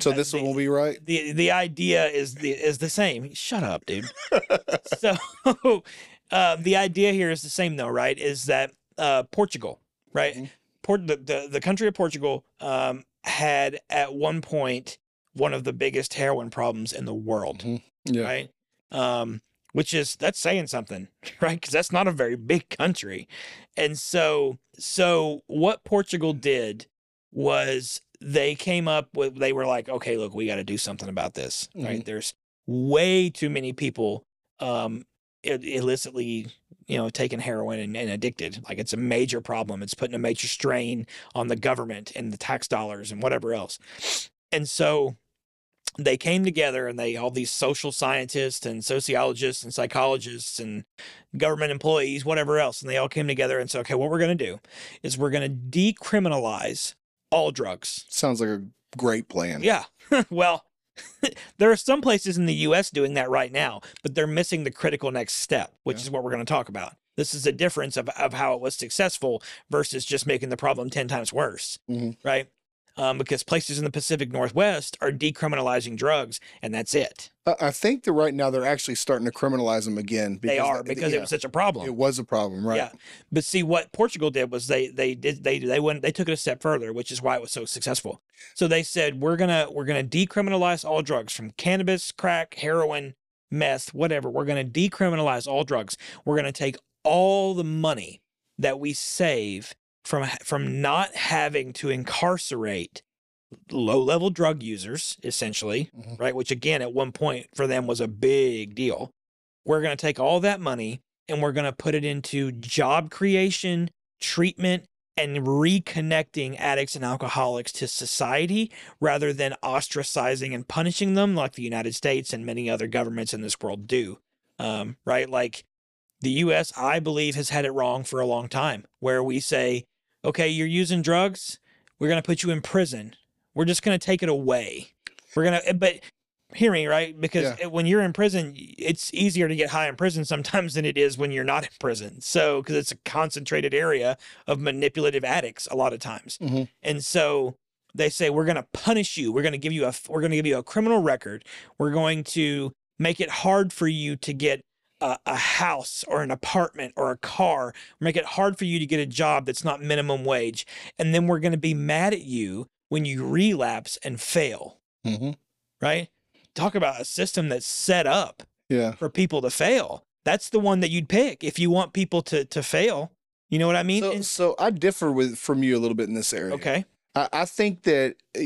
So this the- one will be right. the the idea is the is the same. Shut up, dude. so uh, the idea here is the same though, right? Is that uh, Portugal, right? Mhm. Port the, the the country of Portugal um, had at one point one of the biggest heroin problems in the world, Mhm. Yeah. right? Um, which is that's saying something, right? Because that's not a very big country, and so so what Portugal did was they came up with they were like, okay, look, we got to do something about this, right? There's way too many people um illicitly you know taking heroin and, and addicted. Like it's a major problem. It's putting a major strain on the government and the tax dollars and whatever else. And so they came together and they all these social scientists and sociologists and psychologists and government employees whatever else and they all came together and said okay what we're going to do is we're going to decriminalize all drugs Sounds like a great plan. yeah. well, there are some places in the US doing that right now, but they're missing the critical next step, which Yeah. is what we're going to talk about. This is a difference of, of how it was successful versus just making the problem 10 times worse, Mhm. right? Um, because places in the Pacific Northwest are decriminalizing drugs, and that's it. I think that right now they're actually starting to criminalize them again. they are because yeah, it was such a problem. it was a problem, right? Yeah. But see what Portugal did was they they did they they went they took it a step further, which is why it was so successful. So they said we're gonna we're gonna decriminalize all drugs from cannabis, crack, heroin, meth, whatever. We're gonna decriminalize all drugs. We're gonna take all the money that we save from from not having to incarcerate low level drug users, essentially, Mhm. right? Which again at one point for them was a big deal. We're gonna take all that money and we're going to put it into job creation, treatment, and reconnecting addicts and alcoholics to society rather than ostracizing and punishing them like the United States and many other governments in this world do. Um, right? Like the US, I believe, has had it wrong for a long time where we say, okay, you're using drugs, we're going to put you in prison. We're just going to take it away. We're going to, but hear me, right? Because Yeah. when you're in prison, it's easier to get high in prison sometimes than it is when you're not in prison. So, because it's a concentrated area of manipulative addicts a lot of times. Mhm. And so they say, we're going to punish you. We're going to give you a, we're going to give you a criminal record. We're going to make it hard for you to get a, a house or an apartment or a car, make it hard for you to get a job that's not minimum wage. And then we're going to be mad at you when you relapse and fail, Mhm. right? Talk about a system that's set up Yeah. for people to fail. That's the one that you'd pick if you want people to to fail. You know what I mean? So, And- so I differ with from you a little bit in this area. okay. I, I think that uh,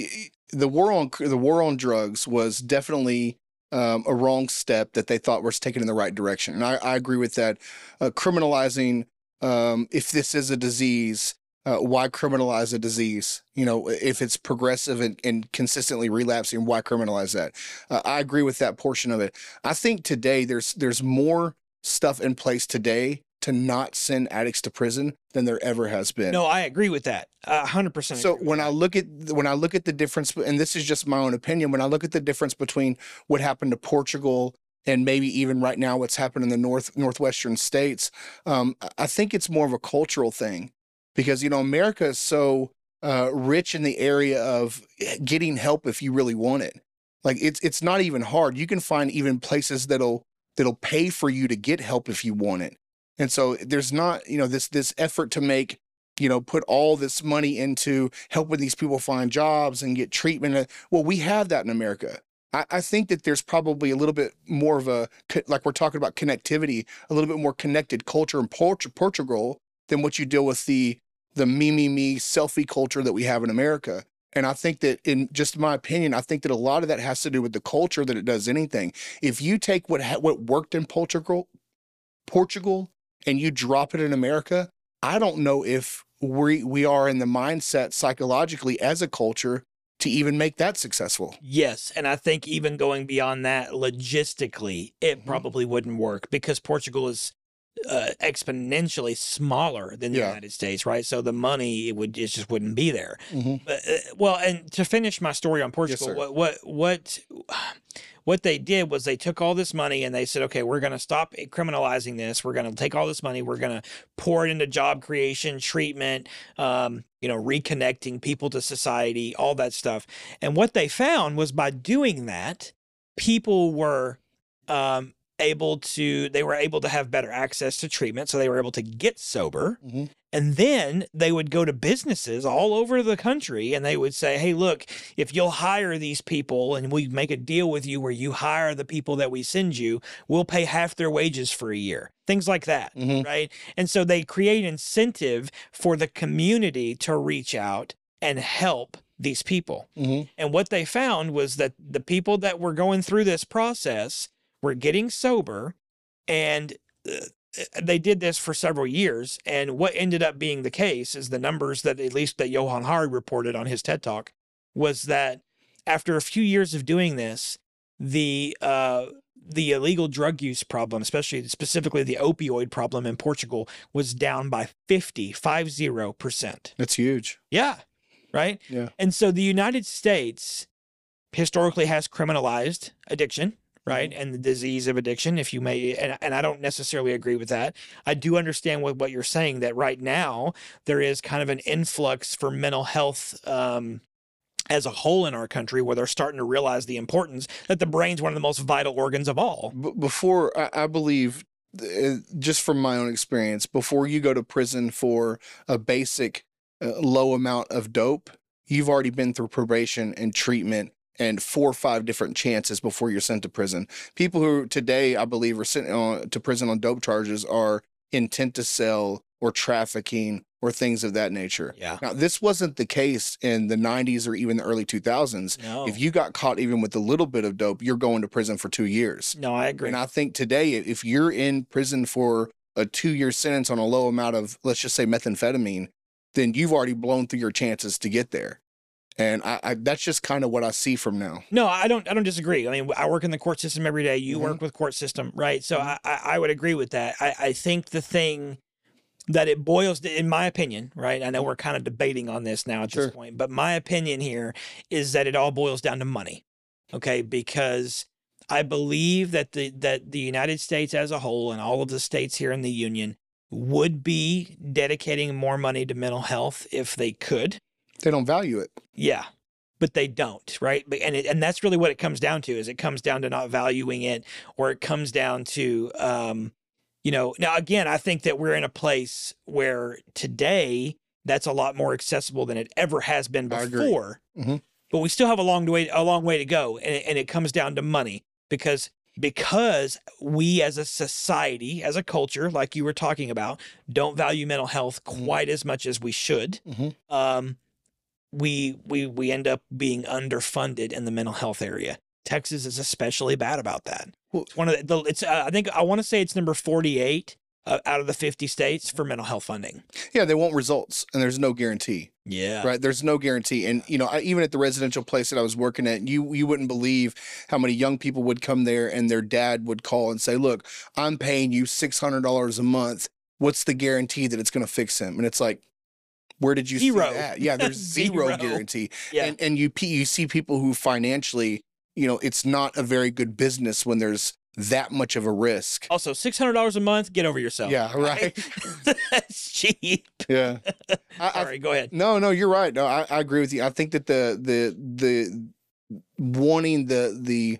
the war on the war on drugs was definitely um, a wrong step that they thought was taken in the right direction, and I, I agree with that. Uh, criminalizing um, if this is a disease, uh, why criminalize a disease? You know, if it's progressive and, and consistently relapsing, why criminalize that? Uh, I agree with that portion of it. I think today there's there's more stuff in place today to not send addicts to prison than there ever has been. No, I agree with that. Hundred percent. So when I look at when I look at the difference, and this is just my own opinion, when I look at the difference between what happened to Portugal and maybe even right now what's happened in the north northwestern states, um, I- I think it's more of a cultural thing because you know America is so uh, rich in the area of getting help if you really want it. Like it's it's not even hard. You can find even places that'll that'll pay for you to get help if you want it. And so there's not you know this this effort to make you know, put all this money into helping these people find jobs and get treatment. Uh, Well, we have that in America. I, I think that there's probably a little bit more of a, like we're talking about connectivity, a little bit more connected culture in Port- Portugal than what you deal with the the me me me selfie culture that we have in America. And I think that, in just my opinion, I think that a lot of that has to do with the culture that it does anything. If you take what ha- what worked in Portugal, Portugal, and you drop it in America, I don't know if we we are in the mindset psychologically as a culture to even make that successful. Yes, and I think even going beyond that, logistically, it Mhm. probably wouldn't work because Portugal is uh, exponentially smaller than the Yeah. United States, right? So the money it would it just wouldn't be there. Mhm. But, uh, well, and to finish my story on Portugal, sir. what what what what they did was they took all this money and they said, okay, we're going to stop criminalizing this. We're going to take all this money. We're going to pour it into job creation, treatment, um, you know, reconnecting people to society, all that stuff. And what they found was by doing that, people were um, able to they were able to have better access to treatment, so they were able to get sober. Mhm. And then they would go to businesses all over the country and they would say, Hey, look, if you'll hire these people and we make a deal with you where you hire the people that we send you, we'll pay half their wages for a year. Things like that. Mhm. Right. And so they create incentive for the community to reach out and help these people. Mhm. And what they found was that the people that were going through this process were getting sober and uh, they did this for several years. And what ended up being the case is the numbers that at least that Johan Hari reported on his TED Talk was that after a few years of doing this, the uh, the illegal drug use problem, especially specifically the opioid problem in Portugal, was down by 50, 50%. That's huge. Yeah. Right. Yeah. And so the United States historically has criminalized addiction, right? And the disease of addiction, if you may. And, and I don't necessarily agree with that. I do understand what, what you're saying that right now there is kind of an influx for mental health. Um, as a whole in our country, where they're starting to realize the importance that the brain's one of the most vital organs of all. Before I, I believe, uh, just from my own experience, before you go to prison for a basic uh, low amount of dope, you've already been through probation and treatment and four or five different chances before you're sent to prison. People who today, I believe, are sent on to prison on dope charges are intent to sell or trafficking or things of that nature. Yeah. Now, this wasn't the case in the 90s or even the early 2000s. No. If you got caught even with a little bit of dope, you're going to prison for two years. no, I agree. And I think today, if you're in prison for a two year sentence on a low amount of, let's just say, methamphetamine, then you've already blown through your chances to get there. And I, I that's just kind of what I see from now. No, I don't. I don't disagree. I mean, I work in the court system every day. You Mhm. work with court system, right? So Mhm. I, I, I would agree with that. I, I think the thing that it boils, in my opinion, right? I know we're kind of debating on this now at Sure. this point, but my opinion here is that it all boils down to money. Okay, because I believe that the that the United States as a whole and all of the states here in the union would be dedicating more money to mental health if they could. They don't value it. Yeah, but they don't, right? But and it, and that's really what it comes down to. Is it comes down to not valuing it, or it comes down to, um, you know. Now again, I think that we're in a place where today that's a lot more accessible than it ever has been before. Mhm. But we still have a long way a long way to go, and it, and it comes down to money because because we as a society, as a culture, like you were talking about, don't value mental health Mhm. quite as much as we should. Mhm. Um, we we we end up being underfunded in the mental health area. Texas is especially bad about that. It's one of the, the it's uh, I think I want to say it's number 48 uh, out of the 50 states for mental health funding. Yeah, they want results, and there's no guarantee. Yeah. right there's no guarantee and you know I, even at the residential place that i was working at you you wouldn't believe how many young people would come there and their dad would call and say look i'm paying you $600 a month what's the guarantee that it's going to fix him and it's like where did you Zero. see that yeah there's zero, Zero. guarantee Yeah. and and you you see people who financially you know it's not a very good business when there's that much of a risk also, $600 a month, get over yourself. yeah right That's cheap. yeah I, I Sorry, go ahead. No, no, you're right. No, I, I agree with you. I think that the the the wanting the the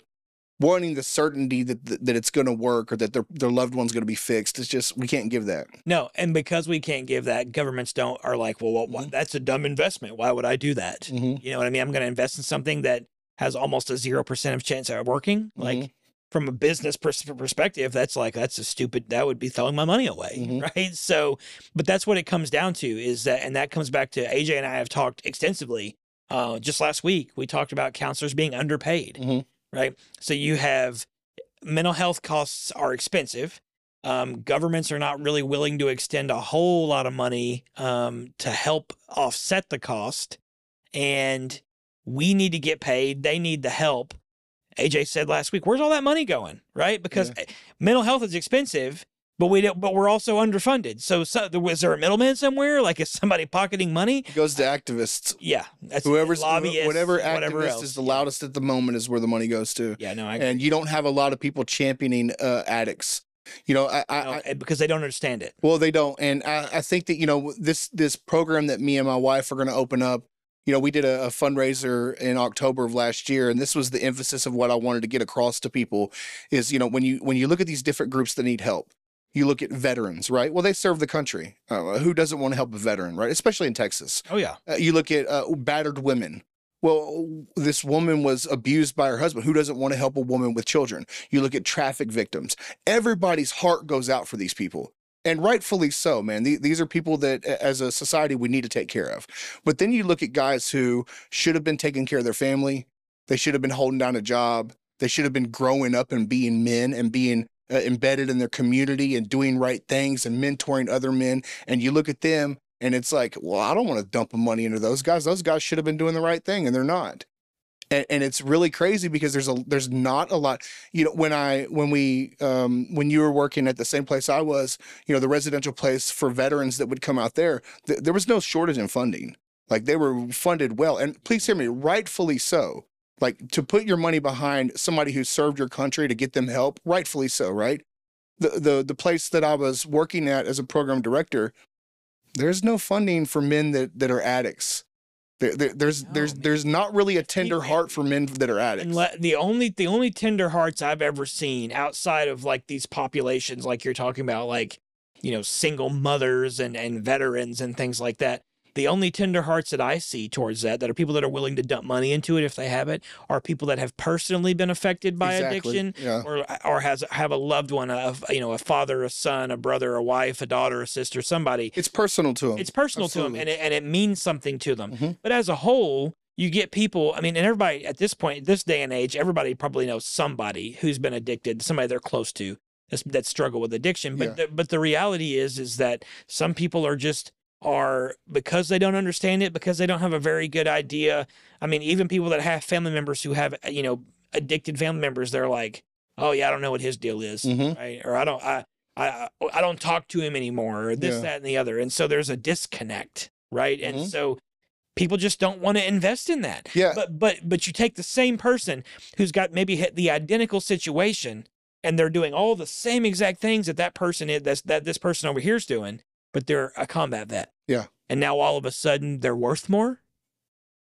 wanting the certainty that that it's going to work or that their their loved one's going to be fixed It's just we can't give that. No, and because we can't give that, governments don't are like, well, what, what, that's a dumb investment. Why would I do that? Mm-hmm. You know what I mean? I'm going to invest in something that has almost a zero percent of chance of working. Like from a business pers- perspective, that's like that's a stupid. That would be throwing my money away, Mhm. right? So, but that's what it comes down to is that, and that comes back to AJ and I have talked extensively. Uh, just last week, we talked about counselors being underpaid, Mhm. Right? So you have mental health costs are expensive. Um, governments are not really willing to extend a whole lot of money um, to help offset the cost, and we need to get paid. They need the help. AJ said last week, "Where's all that money going?" Right? Because eh, mental health is expensive, but we don't. But we're also underfunded. So, so was there a middleman somewhere? Like, is somebody pocketing money? It goes to activists. Yeah, that's Whoever's lobbyists, whatever whatever activist else. is the loudest at the moment is where the money goes to. Yeah, no, I And you don't have a lot of people championing uh, addicts. You know, I, I, no, I eh, because they don't understand it. Well, they don't, and I, I think that you know this this program that me and my wife are going to open up. You know, we did a, a fundraiser in October of last year, and this was the emphasis of what I wanted to get across to people: is you know when you when you look at these different groups that need help, you look at veterans, right? Well, they serve the country. Uh, who doesn't want to help a veteran, right? Especially in Texas. Oh yeah, Uh, you look at uh, battered women. Well, this woman was abused by her husband. Who doesn't want to help a woman with children? You look at traffic victims. Everybody's heart goes out for these people. And rightfully so, man. The- These are people that, as a society, we need to take care of. But then you look at guys who should have been taking care of their family. They should have been holding down a job. They should have been growing up and being men and being uh, embedded in their community and doing right things and mentoring other men. And you look at them and it's like, well, I don't want to dump money into those guys. Those guys should have been doing the right thing, and they're not. And, and it's really crazy because there's a there's not a lot. You know, when I when we um, when you were working at the same place I was, you know, the residential place for veterans that would come out there, th- there was no shortage in funding. Like they were funded well, and please hear me, rightfully so. Like to put your money behind somebody who served your country to get them help, rightfully so, right? The the the place that I was working at as a program director, there's no funding for men that, that are addicts. There, there- there's No, there's man. there's not really a tender heart for men that are addicts. And le- the only the only tender hearts I've ever seen outside of like these populations, like you're talking about, like you know, single mothers and and veterans and things like that. The only tender hearts that I see towards that, that are people that are willing to dump money into it if they have it, are people that have personally been affected by Exactly, addiction, yeah. or or has have a loved one, of you know, a father, a son, a brother, a wife, a daughter, a sister, somebody. It's personal to them. It's personal to them, and it, and it means something to them. Mhm. But as a whole, you get people. I mean, and everybody at this point, this day and age, everybody probably knows somebody who's been addicted, somebody they're close to that struggle with addiction. But Yeah. the, but the reality is is that some people are just are because they don't understand it because they don't have a very good idea. I mean, even people that have family members who have you know addicted family members, they're like, oh yeah, I don't know what his deal is, Mhm. right? Or I don't I. I I don't talk to him anymore, or this, Yeah. that, and the other, and so there's a disconnect, right? And Mhm. so people just don't want to invest in that. Yeah. But but but you take the same person who's got maybe hit the identical situation, and they're doing all the same exact things that that person is that's, that this person over here is doing, but they're a combat vet. Yeah. And now all of a sudden they're worth more.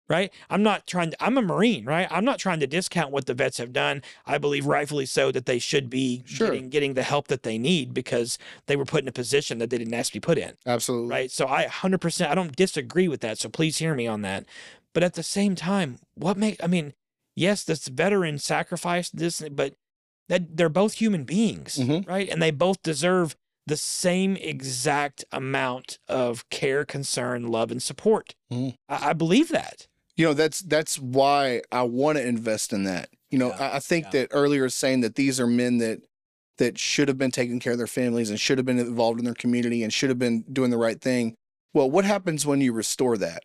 Right. I'm not trying to, I'm a Marine, right? I'm not trying to discount what the vets have done. I believe rightfully so that they should be Sure. getting, getting the help that they need because they were put in a position that they didn't ask to be put in Absolutely. right? So I 100% I don't disagree with that. So please hear me on that. But at the same time, what make I mean, yes, this veteran sacrificed this, but that they're both human beings, Mhm. right? And they both deserve the same exact amount of care, concern, love, and support. Mhm. I, I believe that. you know that's that's why I want to invest in that. You know, Yeah, I, I think yeah. that earlier saying that these are men that that should have been taking care of their families and should have been involved in their community and should have been doing the right thing. Well, what happens when you restore that?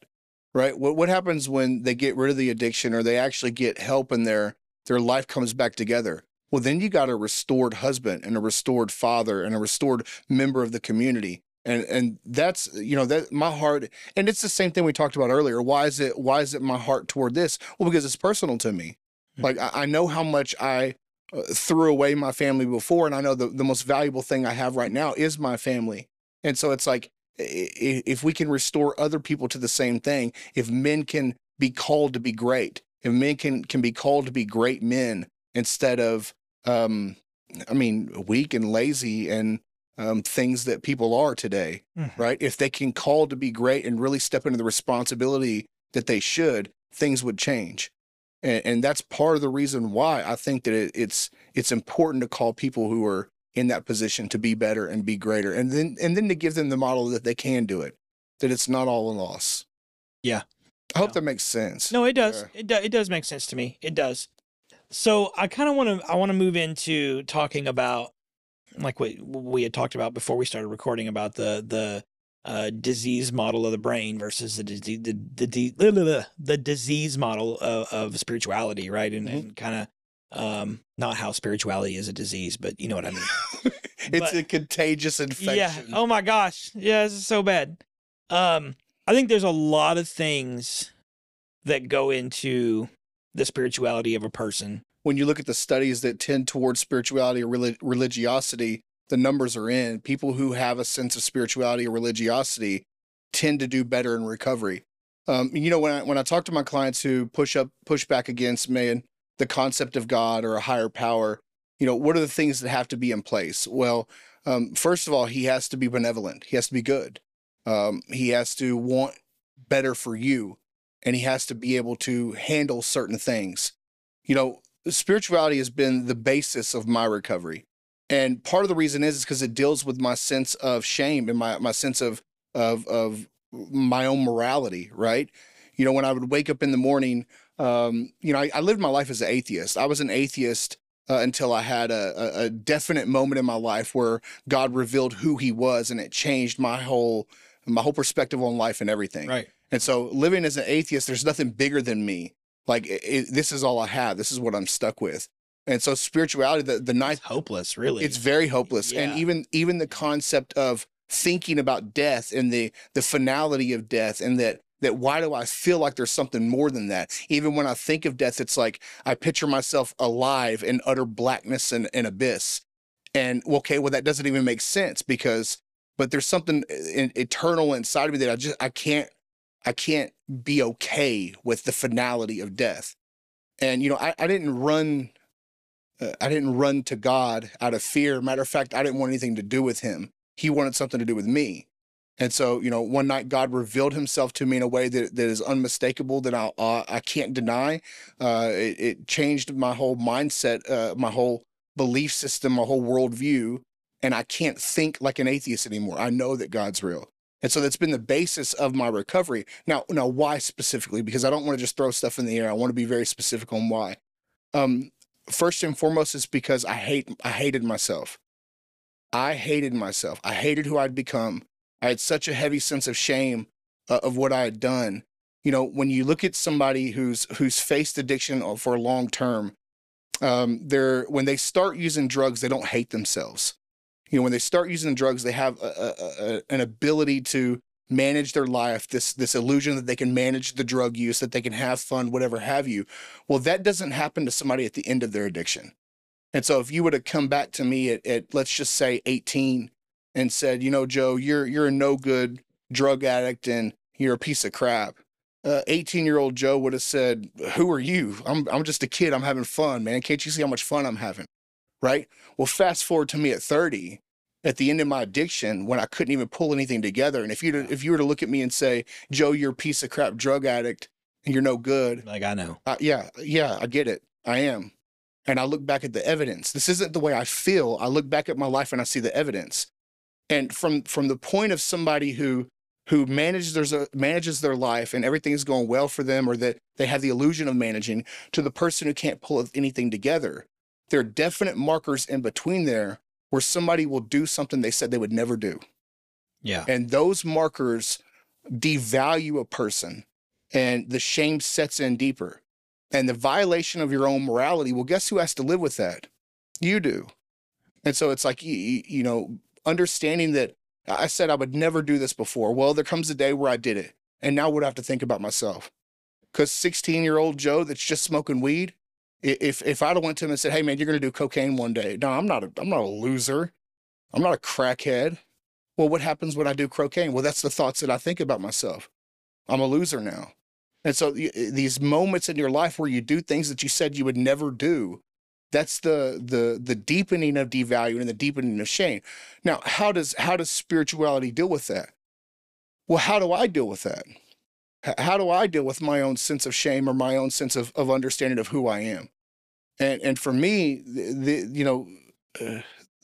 Right? What what happens when they get rid of the addiction or they actually get help and their their life comes back together? Well, then you got a restored husband and a restored father and a restored member of the community. And and that's you know that my heart and it's the same thing we talked about earlier. Why is it why is it my heart toward this? Well, because it's personal to me. Hmm. Like I, I know how much I uh, threw away my family before, and I know the the most valuable thing I have right now is my family. And so it's like if we can restore other people to the same thing, if men can be called to be great, if men can can be called to be great men instead of um I mean weak and lazy and um, things that people are today, Mhm. right? If they can call to be great and really step into the responsibility that they should, things would change. And, and that's part of the reason why I think that it, it's it's important to call people who are in that position to be better and be greater, and then and then to give them the model that they can do it, that it's not all a loss. Yeah. I hope that makes sense. No, it does. Yeah. It do, it does make sense to me. It does. So I kind of want to I want to move into talking about like what we had talked about before we started recording about the the uh, disease model of the brain versus the disease the the, the, the, disease model of, of spirituality, right? And, Mhm. and kind of um not how spirituality is a disease, but you know what I mean. it's but- a contagious infection. Yeah. Oh my gosh. Yeah, this is so bad. Um, I think there's a lot of things that go into the spirituality of a person. when you look at the studies that tend towards spirituality or relig- religiosity, the numbers are in. People who have a sense of spirituality or religiosity tend to do better in recovery. Um, you know, when I when I talk to my clients who push up push back against man the concept of God or a higher power, you know, what are the things that have to be in place? Well, um, first of all, he has to be benevolent. He has to be good. Um, he has to want better for you, and he has to be able to handle certain things. You know, spirituality has been the basis of my recovery. And part of the reason is because it deals with my sense of shame and my, my sense of, of, of my own morality, right? You know, when I would wake up in the morning, um, you know, I, I lived my life as an atheist. I was an atheist uh, until I had a, a, definite moment in my life where God revealed who he was and it changed my whole, my whole perspective on life and everything. And so living as an atheist, there's nothing bigger than me. Like it, it- this is all I have. This is what I'm stuck with. And so spirituality, the, the ninth, It's hopeless, really. it's very hopeless. Yeah. And even even the concept of thinking about death and the the finality of death and that that why do I feel like there's something more than that? Even when I think of death, it's like I picture myself alive in utter blackness and, and abyss. And okay, well that doesn't even make sense because but there's something uh, in, eternal inside of me that I just I can't I can't be okay with the finality of death. And you know, I, I didn't run uh, I didn't run to God out of fear. Matter of fact, I didn't want anything to do with him. He wanted something to do with me. And so, you know, one night God revealed himself to me in a way that, that is unmistakable, that I, uh, I can't deny. Uh, it, it changed my whole mindset, uh, my whole belief system, my whole worldview. And I can't think like an atheist anymore. I know that God's real. And so that's been the basis of my recovery. Now, now why specifically? Because I don't want to just throw stuff in the air. I want to be very specific on why. Um, first and foremost is because I hate I hated myself. I hated myself. I hated who I'd become. I had such a heavy sense of shame uh, of what I had done. You know, when you look at somebody who's who's faced addiction for a long term, um, they're when they start using drugs, they don't hate themselves. You know, when they start using drugs, they have a, a, an ability to manage their life. This this illusion that they can manage the drug use, that they can have fun, whatever have you. Well, that doesn't happen to somebody at the end of their addiction. And so if you would have come back to me at, at let's just say 18 and said, you know, Joe, you're you're a no good drug addict and you're a piece of crap. Uh, 18 year old Joe would have said, Who are you? I'm I'm just a kid. I'm having fun, man. Can't you see how much fun I'm having? Right? Well, fast forward to me at 30, at the end of my addiction, when I couldn't even pull anything together. And if you if you were to look at me and say, Joe, you're a piece of crap drug addict and you're no good, like I know. uh, yeah, yeah, I get it. I am. and I look back at the evidence. This isn't the way I feel. I look back at my life and I see the evidence. And from from the point of somebody who who manages their manages their life and everything is going well for them, or that they have the illusion of managing, to the person who can't pull anything together, there are definite markers in between there where somebody will do something they said they would never do. Yeah. And those markers devalue a person and the shame sets in deeper. And the violation of your own morality, well, guess who has to live with that? You do. And so it's like, you, you know, understanding that I said I would never do this before. Well, there comes a day where I did it. And now what do I have to think about myself? Because 16 year old Joe that's just smoking weed, if if I'd have went to him and said, "Hey man, you're going to do cocaine one day," no, I'm not. A, I'm not a loser. I'm not a crackhead. Well, what happens when I do cocaine? Well, that's the thoughts that I think about myself. I'm a loser now. And so eh, these moments in your life where you do things that you said you would never do, that's the the the deepening of devaluing and the deepening of shame. Now, how does how does spirituality deal with that? Well, how do I deal with that? How do I deal with my own sense of shame or my own sense of, of understanding of who I am? And and for me, the, the you know, uh,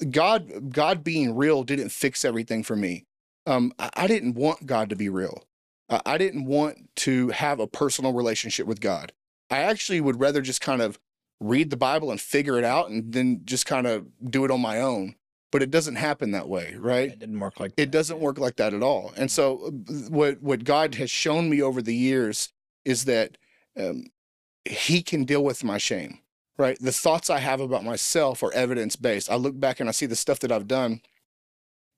God God being real didn't fix everything for me. Um, I, I, didn't want God to be real. I, I didn't want to have a personal relationship with God. I actually would rather just kind of read the Bible and figure it out, and then just kind of do it on my own but it doesn't happen that way, right? It didn't work like that. It doesn't work like that at all. And so, uh, what what God has shown me over the years is that um, He can deal with my shame, right? The thoughts I have about myself are evidence based. I look back and I see the stuff that I've done,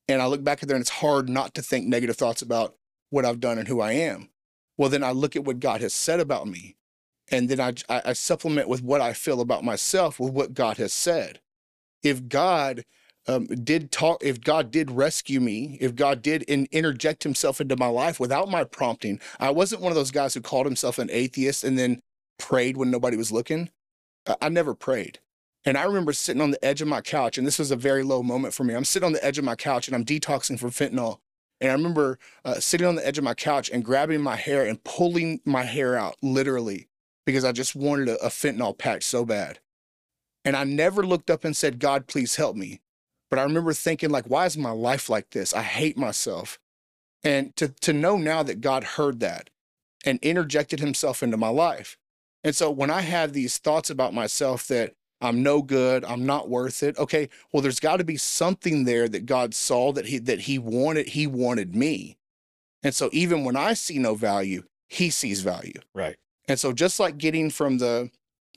and I look back at there, and it's hard not to think negative thoughts about what I've done and who I am. Well, then I look at what God has said about me, and then I, I supplement with what I feel about myself with what God has said. If God um, did talk, if God did rescue me, if God did in, interject himself into my life without my prompting, I wasn't one of those guys who called himself an atheist and then prayed when nobody was looking. I, never prayed. And I remember sitting on the edge of my couch, and this was a very low moment for me. I'm sitting on the edge of my couch and I'm detoxing from fentanyl. And I remember uh, sitting on the edge of my couch and grabbing my hair and pulling my hair out, literally, because I just wanted a, a fentanyl patch so bad. And I never looked up and said, God, please help me. But I remember thinking, like, why is my life like this? I hate myself. And to, to know now that God heard that and interjected himself into my life. And so when I have these thoughts about myself that I'm no good, I'm not worth it, okay, well, there's got to be something there that God saw that he that he wanted, he wanted me. And so even when I see no value, he sees value. Right. And so just like getting from the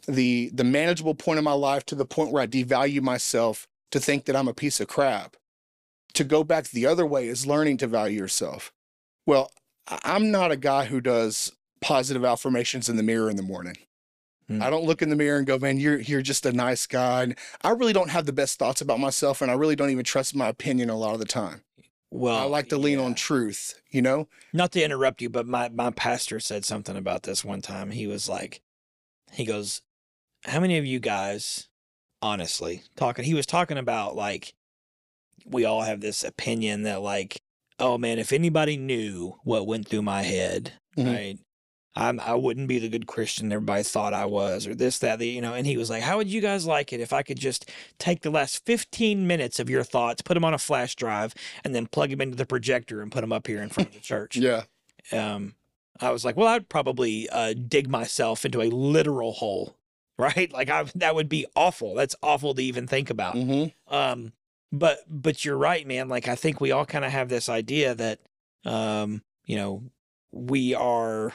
the the manageable point of my life to the point where I devalue myself to think that I'm a piece of crap. To go back the other way is learning to value yourself. Well, I'm not a guy who does positive affirmations in the mirror in the morning. Hmm. I don't look in the mirror and go, man, you're you're just a nice guy. And I really don't have the best thoughts about myself, and I really don't even trust my opinion a lot of the time. Well, I like to lean yeah. on truth, you know? Not to interrupt you, but my, my pastor said something about this one time. He was like, he goes, How many of you guys honestly talking he was talking about like we all have this opinion that like oh man if anybody knew what went through my head mm-hmm. right I'm, I wouldn't be the good Christian everybody thought I was, or this, that, the, you know. And he was like, "How would you guys like it if I could just take the last 15 minutes of your thoughts, put them on a flash drive, and then plug them into the projector and put them up here in front of the church?" yeah. Um, I was like, "Well, I'd probably uh, dig myself into a literal hole right? Like I, that would be awful. That's awful to even think about. Mm-hmm. Um, but but you're right, man. Like I think we all kind of have this idea that, um, you know, we are.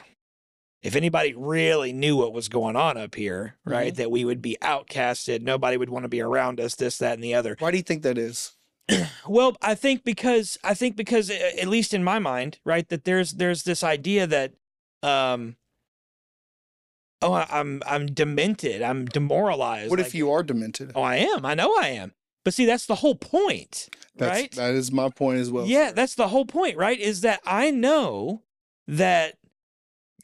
If anybody really knew what was going on up here, right, mm-hmm. that we would be outcasted. Nobody would want to be around us. This, that, and the other. Why do you think that is? well, I think because I think because at least in my mind, right, that there's there's this idea that um oh, I'm I'm demented. I'm demoralized. What like, if you are demented? Oh, I am. I know I am. But see, that's the whole point, that's, right? That is my point as well. Yeah, that's the whole point, right? Is that I know that,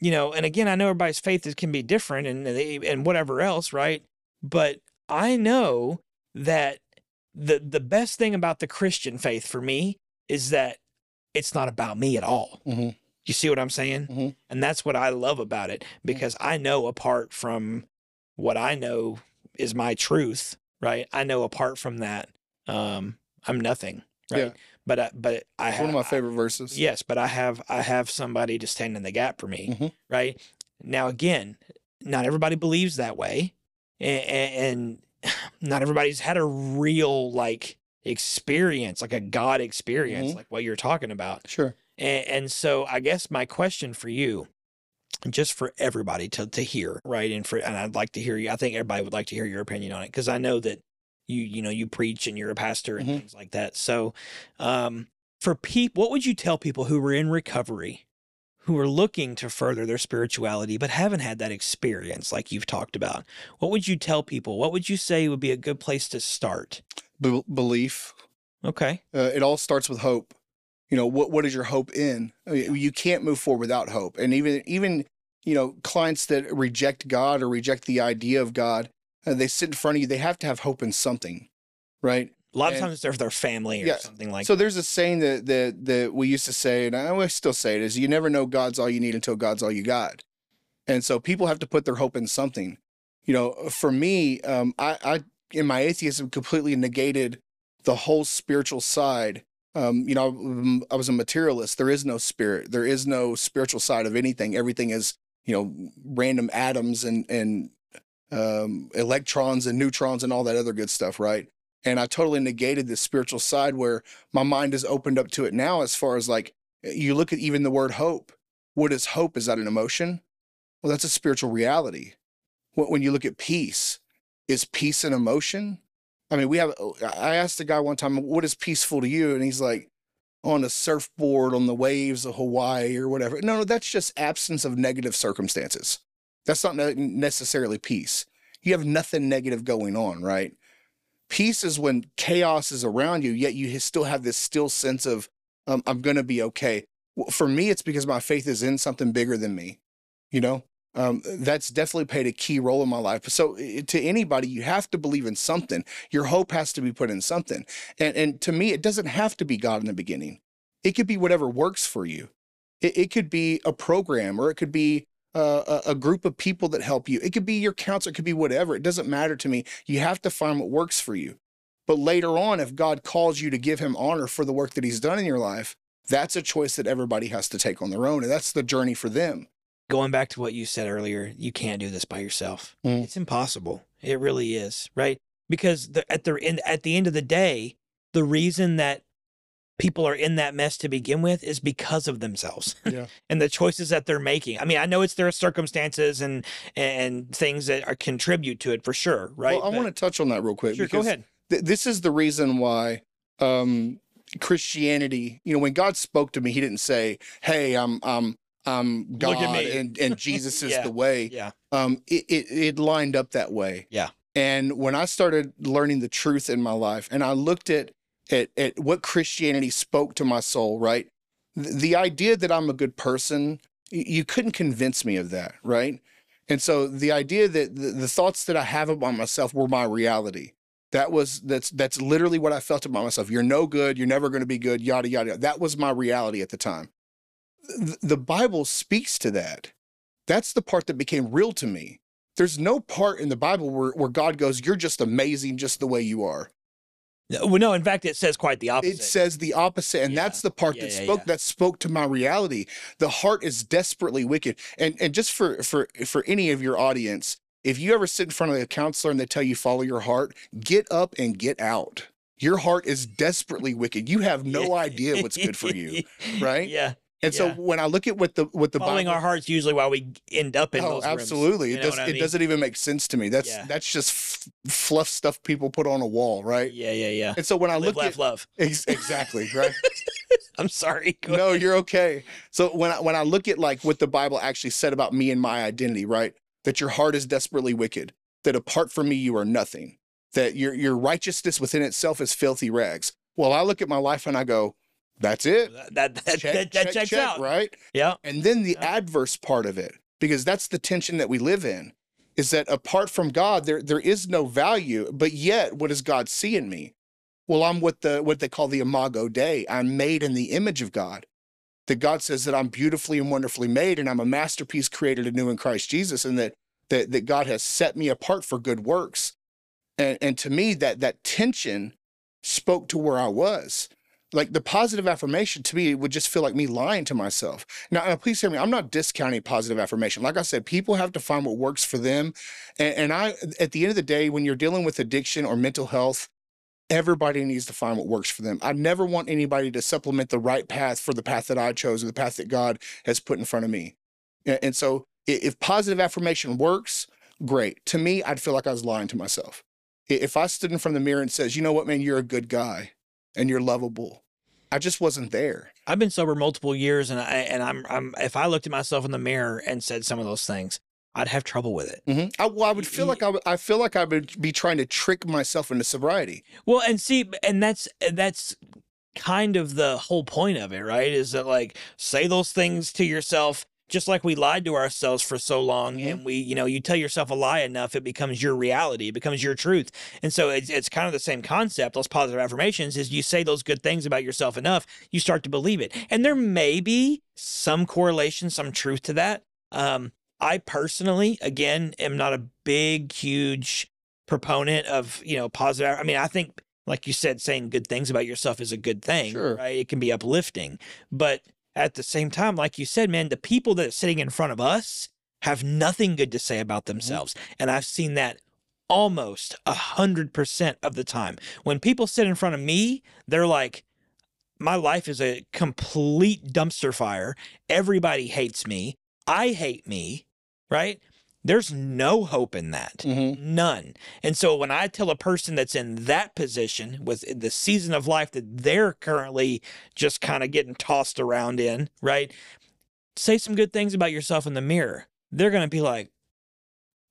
you know, and again, I know everybody's faith is, can be different and they and whatever else, right? But I know that the the best thing about the Christian faith for me is that it's not about me at all. Mm-hmm. You see what I'm saying? Mm-hmm. And that's what I love about it because I know apart from what I know is my truth, right? I know apart from that, um, I'm nothing, right? Yeah. But I, but I It's have one of my favorite verses. Yes, but I have I have somebody to stand in the gap for me, Mhm. right? Now again, not everybody believes that way, and, and not everybody's had a real like experience, like a God experience, Mhm. like what you're talking about. Sure. And, and so I guess my question for you, just for everybody to to hear, right? And for and I'd like to hear you. I think everybody would like to hear your opinion on it because I know that you you know you preach and you're a pastor and Mhm. things like that. So, um, for people, what would you tell people who were in recovery, who are looking to further their spirituality but haven't had that experience like you've talked about? What would you tell people? What would you say would be a good place to start? Be- belief. Okay. Uh, it all starts with hope. You know, what what is your hope in? I mean, you can't move forward without hope. And even even you know, clients that reject God or reject the idea of God, uh, they sit in front of you. They have to have hope in something, right? A lot of And- times they're their family or Yeah, something like that. so there's a saying that that that we used to say, and I always still say it: is you never know God's all you need until God's all you got. And so people have to put their hope in something. You know, for me, um, I, I in my atheism completely negated the whole spiritual side. Um, you know, I was a materialist. There is no spirit. There is no spiritual side of anything. Everything is, you know, random atoms and and um, electrons and neutrons and all that other good stuff, right? And I totally negated the spiritual side where my mind is opened up to it now. As far as like you look at even the word hope. What is hope? Is that an emotion? Well, that's a spiritual reality. When you look at peace, is peace an emotion? I mean, we have. I asked a guy one time, "What is peaceful to you?" And he's like, "On a surfboard on the waves of Hawaii or whatever." No, no, that's just absence of negative circumstances. That's not necessarily peace. You have nothing negative going on, right? Peace is when chaos is around you, yet you still have this still sense of, um, "I'm going to be okay." For me, it's because my faith is in something bigger than me. You know, um, that's definitely played a key role in my life. So to anybody, you have to believe in something. Your hope has to be put in something. And and to me, it doesn't have to be God in the beginning. It could be whatever works for you. It, it could be a program, or it could be uh, a, a group of people that help you. It could be your counselor. It could be whatever. It doesn't matter to me. You have to find what works for you. But later on, if God calls you to give Him honor for the work that He's done in your life, that's a choice that everybody has to take on their own, and that's the journey for them. Going back to what you said earlier, you can't do this by yourself. Mm. It's impossible. It really is, right? Because the, at the end at the end of the day, the reason that people are in that mess to begin with is because of themselves Yeah. and the choices that they're making. I mean, I know it's their circumstances and and things that are contribute to it for sure, right? Well, I want to touch on that real quick. Sure, go ahead. th- this is the reason why um, Christianity. You know, when God spoke to me, He didn't say, "Hey, I'm I'm I'm at God me." and and Jesus is Yeah. the way." Yeah. Um, it, it it lined up that way. Yeah. And when I started learning the truth in my life, and I looked at at at what Christianity spoke to my soul, right? The, the idea that I'm a good person, you couldn't convince me of that, right? And so the idea that the, the thoughts that I have about myself were my reality. That was that's that's literally what I felt about myself. You're no good. You're never going to be good. Yada yada. yada. That was my reality at the time. Th- The Bible speaks to that. That's the part that became real to me. There's no part in the Bible where, where God goes, "You're just amazing, just the way you are." Well, no, in fact, it says quite the opposite. It says the opposite, and Yeah. that's the part Yeah, that yeah, spoke that spoke to my reality. The heart is desperately wicked. And and just for for for any of your audience, if you ever sit in front of a counselor and they tell you follow your heart, get up and get out. Your heart is desperately wicked. You have no idea what's good for you, right? Yeah. And so when I look at what the what the Following Bible, our hearts usually why we end up in oh, those absolutely, you it does. It mean? doesn't even make sense to me. That's Yeah. that's just f- fluff stuff people put on a wall, right? Yeah, yeah, yeah. And so when I Live, look laugh, at love. ex- exactly right. I'm sorry. Go no, you're okay. So when I, when I look at like what the Bible actually said about me and my identity, right? That your heart is desperately wicked. That apart from me you are nothing. That your your righteousness within itself is filthy rags. Well, I look at my life and I go, that's it. That that, that, Check, that, that check, checks check, out. right? Yeah. And then the Yeah. adverse part of it, because that's the tension that we live in, is that apart from God, there there is no value. But yet, what does God see in me? Well, I'm what the what they call the imago Dei. I'm made in the image of God. That God says that I'm beautifully and wonderfully made, and I'm a masterpiece created anew in Christ Jesus, and that that that God has set me apart for good works. And and to me that that tension spoke to where I was. Like the positive affirmation to me would just feel like me lying to myself. Now, now please hear me. I'm not discounting positive affirmation. Like I said, people have to find what works for them. And, and I, at the end of the day, when you're dealing with addiction or mental health, everybody needs to find what works for them. I never want anybody to supplement the right path for the path that I chose or the path that God has put in front of me. And so if positive affirmation works, great. To me, I'd feel like I was lying to myself. If I stood in front of the mirror and says, you know what, man, you're a good guy and you're lovable, I just wasn't there. I've been sober multiple years, and I and I'm I'm if I looked at myself in the mirror and said some of those things, I'd have trouble with it. hmm I, well, I would feel like I, would, I feel like I would be trying to trick myself into sobriety. Well, and see, and that's that's kind of the whole point of it, right? Is that like say those things to yourself, just like we lied to ourselves for so long, Mhm. and we, you know, you tell yourself a lie enough, it becomes your reality, it becomes your truth, and so it's it's kind of the same concept. Those positive affirmations is you say those good things about yourself enough, you start to believe it, and there may be some correlation, some truth to that. Um, I personally, again, am not a big, huge proponent of you know positive. I mean, I think, like you said, saying good things about yourself is a good thing, Sure. right? It can be uplifting, but at the same time, like you said, man, the people that are sitting in front of us have nothing good to say about mm-hmm. themselves, and I've seen that almost a hundred percent of the time. When people sit in front of me, they're like. My life is a complete dumpster fire. Everybody hates me. I hate me, right? There's no hope in that. Mm-hmm. None. And so when I tell a person that's in that position with the season of life that they're currently just kind of getting tossed around in, right? Say some good things about yourself in the mirror. They're going to be like,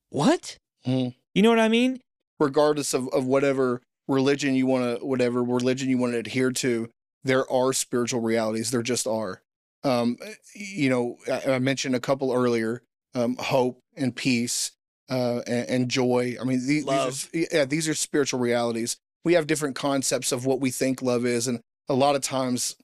what? Mhm. You know what I mean? regardless of, of whatever religion you want to whatever religion you want to adhere to there are spiritual realities there just are um you know i, I mentioned a couple earlier um hope and peace uh and, and joy i mean these, Love. these are, yeah these are spiritual realities we have different concepts of what we think love is and a lot of times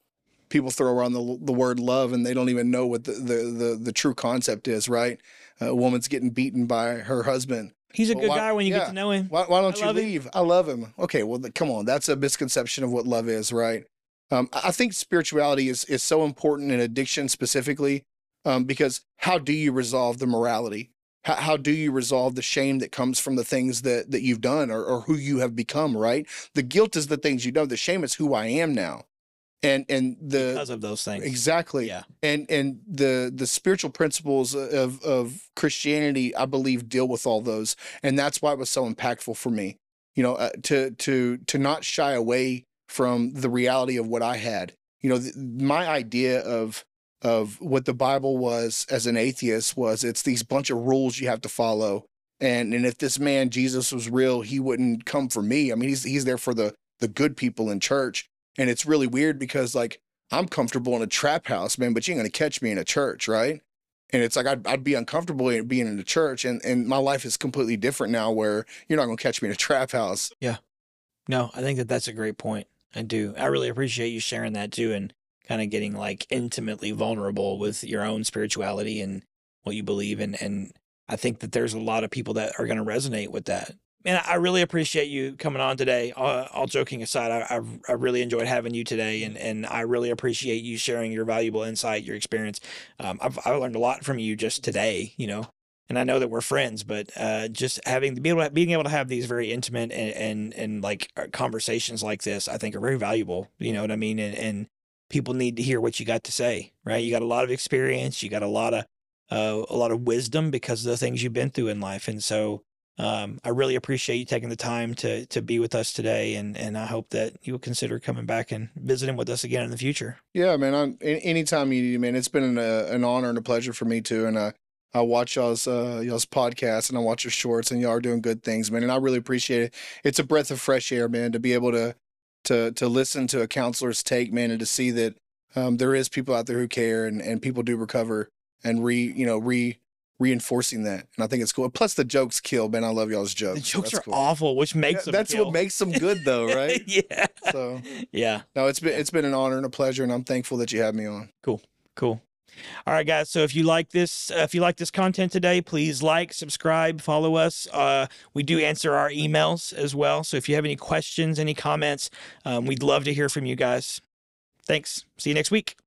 people throw around the, the word love and they don't even know what the, the, the, the true concept is right a woman's getting beaten by her husband He's a Well, good why- guy when you yeah. get to know him. why, why don't you love him. leave? I love him. Okay, well, th- come on. That's a misconception of what love is, right? Um, I I think spirituality is is so important in addiction specifically, um, because how do you resolve the morality? How, how do you resolve the shame that comes from the things that that you've done or, or who you have become? Right? The guilt is the things you know. The shame is who I am now, and and the because of those things. exactly Yeah. and and the the spiritual principles of of Christianity, I believe, deal with all those, and that's why it was so impactful for me. You know, uh, to to to not shy away from the reality of what I had. You know, th- my idea of of what the Bible was as an atheist was it's these bunch of rules you have to follow. And and if this man Jesus was real, he wouldn't come for me. I mean, he's he's there for the the good people in church. And it's really weird because like I'm comfortable in a trap house, man, but you ain't gonna catch me in a church, right? And it's like I'd, I'd be uncomfortable in- being in a church, and, and my life is completely different now. Where you're not gonna catch me in a trap house. Yeah, no, I think that that's a great point. I do. I really appreciate you sharing that too and kind of getting like intimately vulnerable with your own spirituality and what you believe in. And I think that there's a lot of people that are going to resonate with that. And I really appreciate you coming on today. Uh, all joking aside, I, I, I really enjoyed having you today, and, and I really appreciate you sharing your valuable insight, your experience. Um, I've, I learned a lot from you just today, you know, and I know that we're friends, but uh, just having to be able to, being able to have these very intimate and and, and like uh, conversations like this, I think are very valuable. You know what I mean? And, and people need to hear what you got to say, right? You got a lot of experience, you got a lot of uh, a lot of wisdom because of the things you've been through in life, and so um, I really appreciate you taking the time to to be with us today, and and I hope that you'll consider coming back and visiting with us again in the future. Yeah, man. I'm, anytime you need, man. It's been an, uh, an honor and a pleasure for me too. And uh, I watch y'all's uh, y'all's podcast and I watch your shorts, and y'all are doing good things, man. And I really appreciate it. It's a breath of fresh air, man, to be able to to to listen to a counselor's take, man, and to see that um, there is people out there who care, and and people do recover and re you know re reinforcing that. And I think it's cool. Plus the jokes kill, man. I love y'all's jokes. The jokes that's are cool. awful, which Yeah, makes them that's kill. what makes them good, though, right? yeah, so yeah. no, it's been it's been an honor and a pleasure, and I'm thankful that you had me on. Cool. Cool. All right, guys. So if you like this, uh, if you like this content today, please like, subscribe, follow us. Uh, we do answer our emails as well. So if you have any questions, any comments, um, we'd love to hear from you guys. Thanks. See you next week.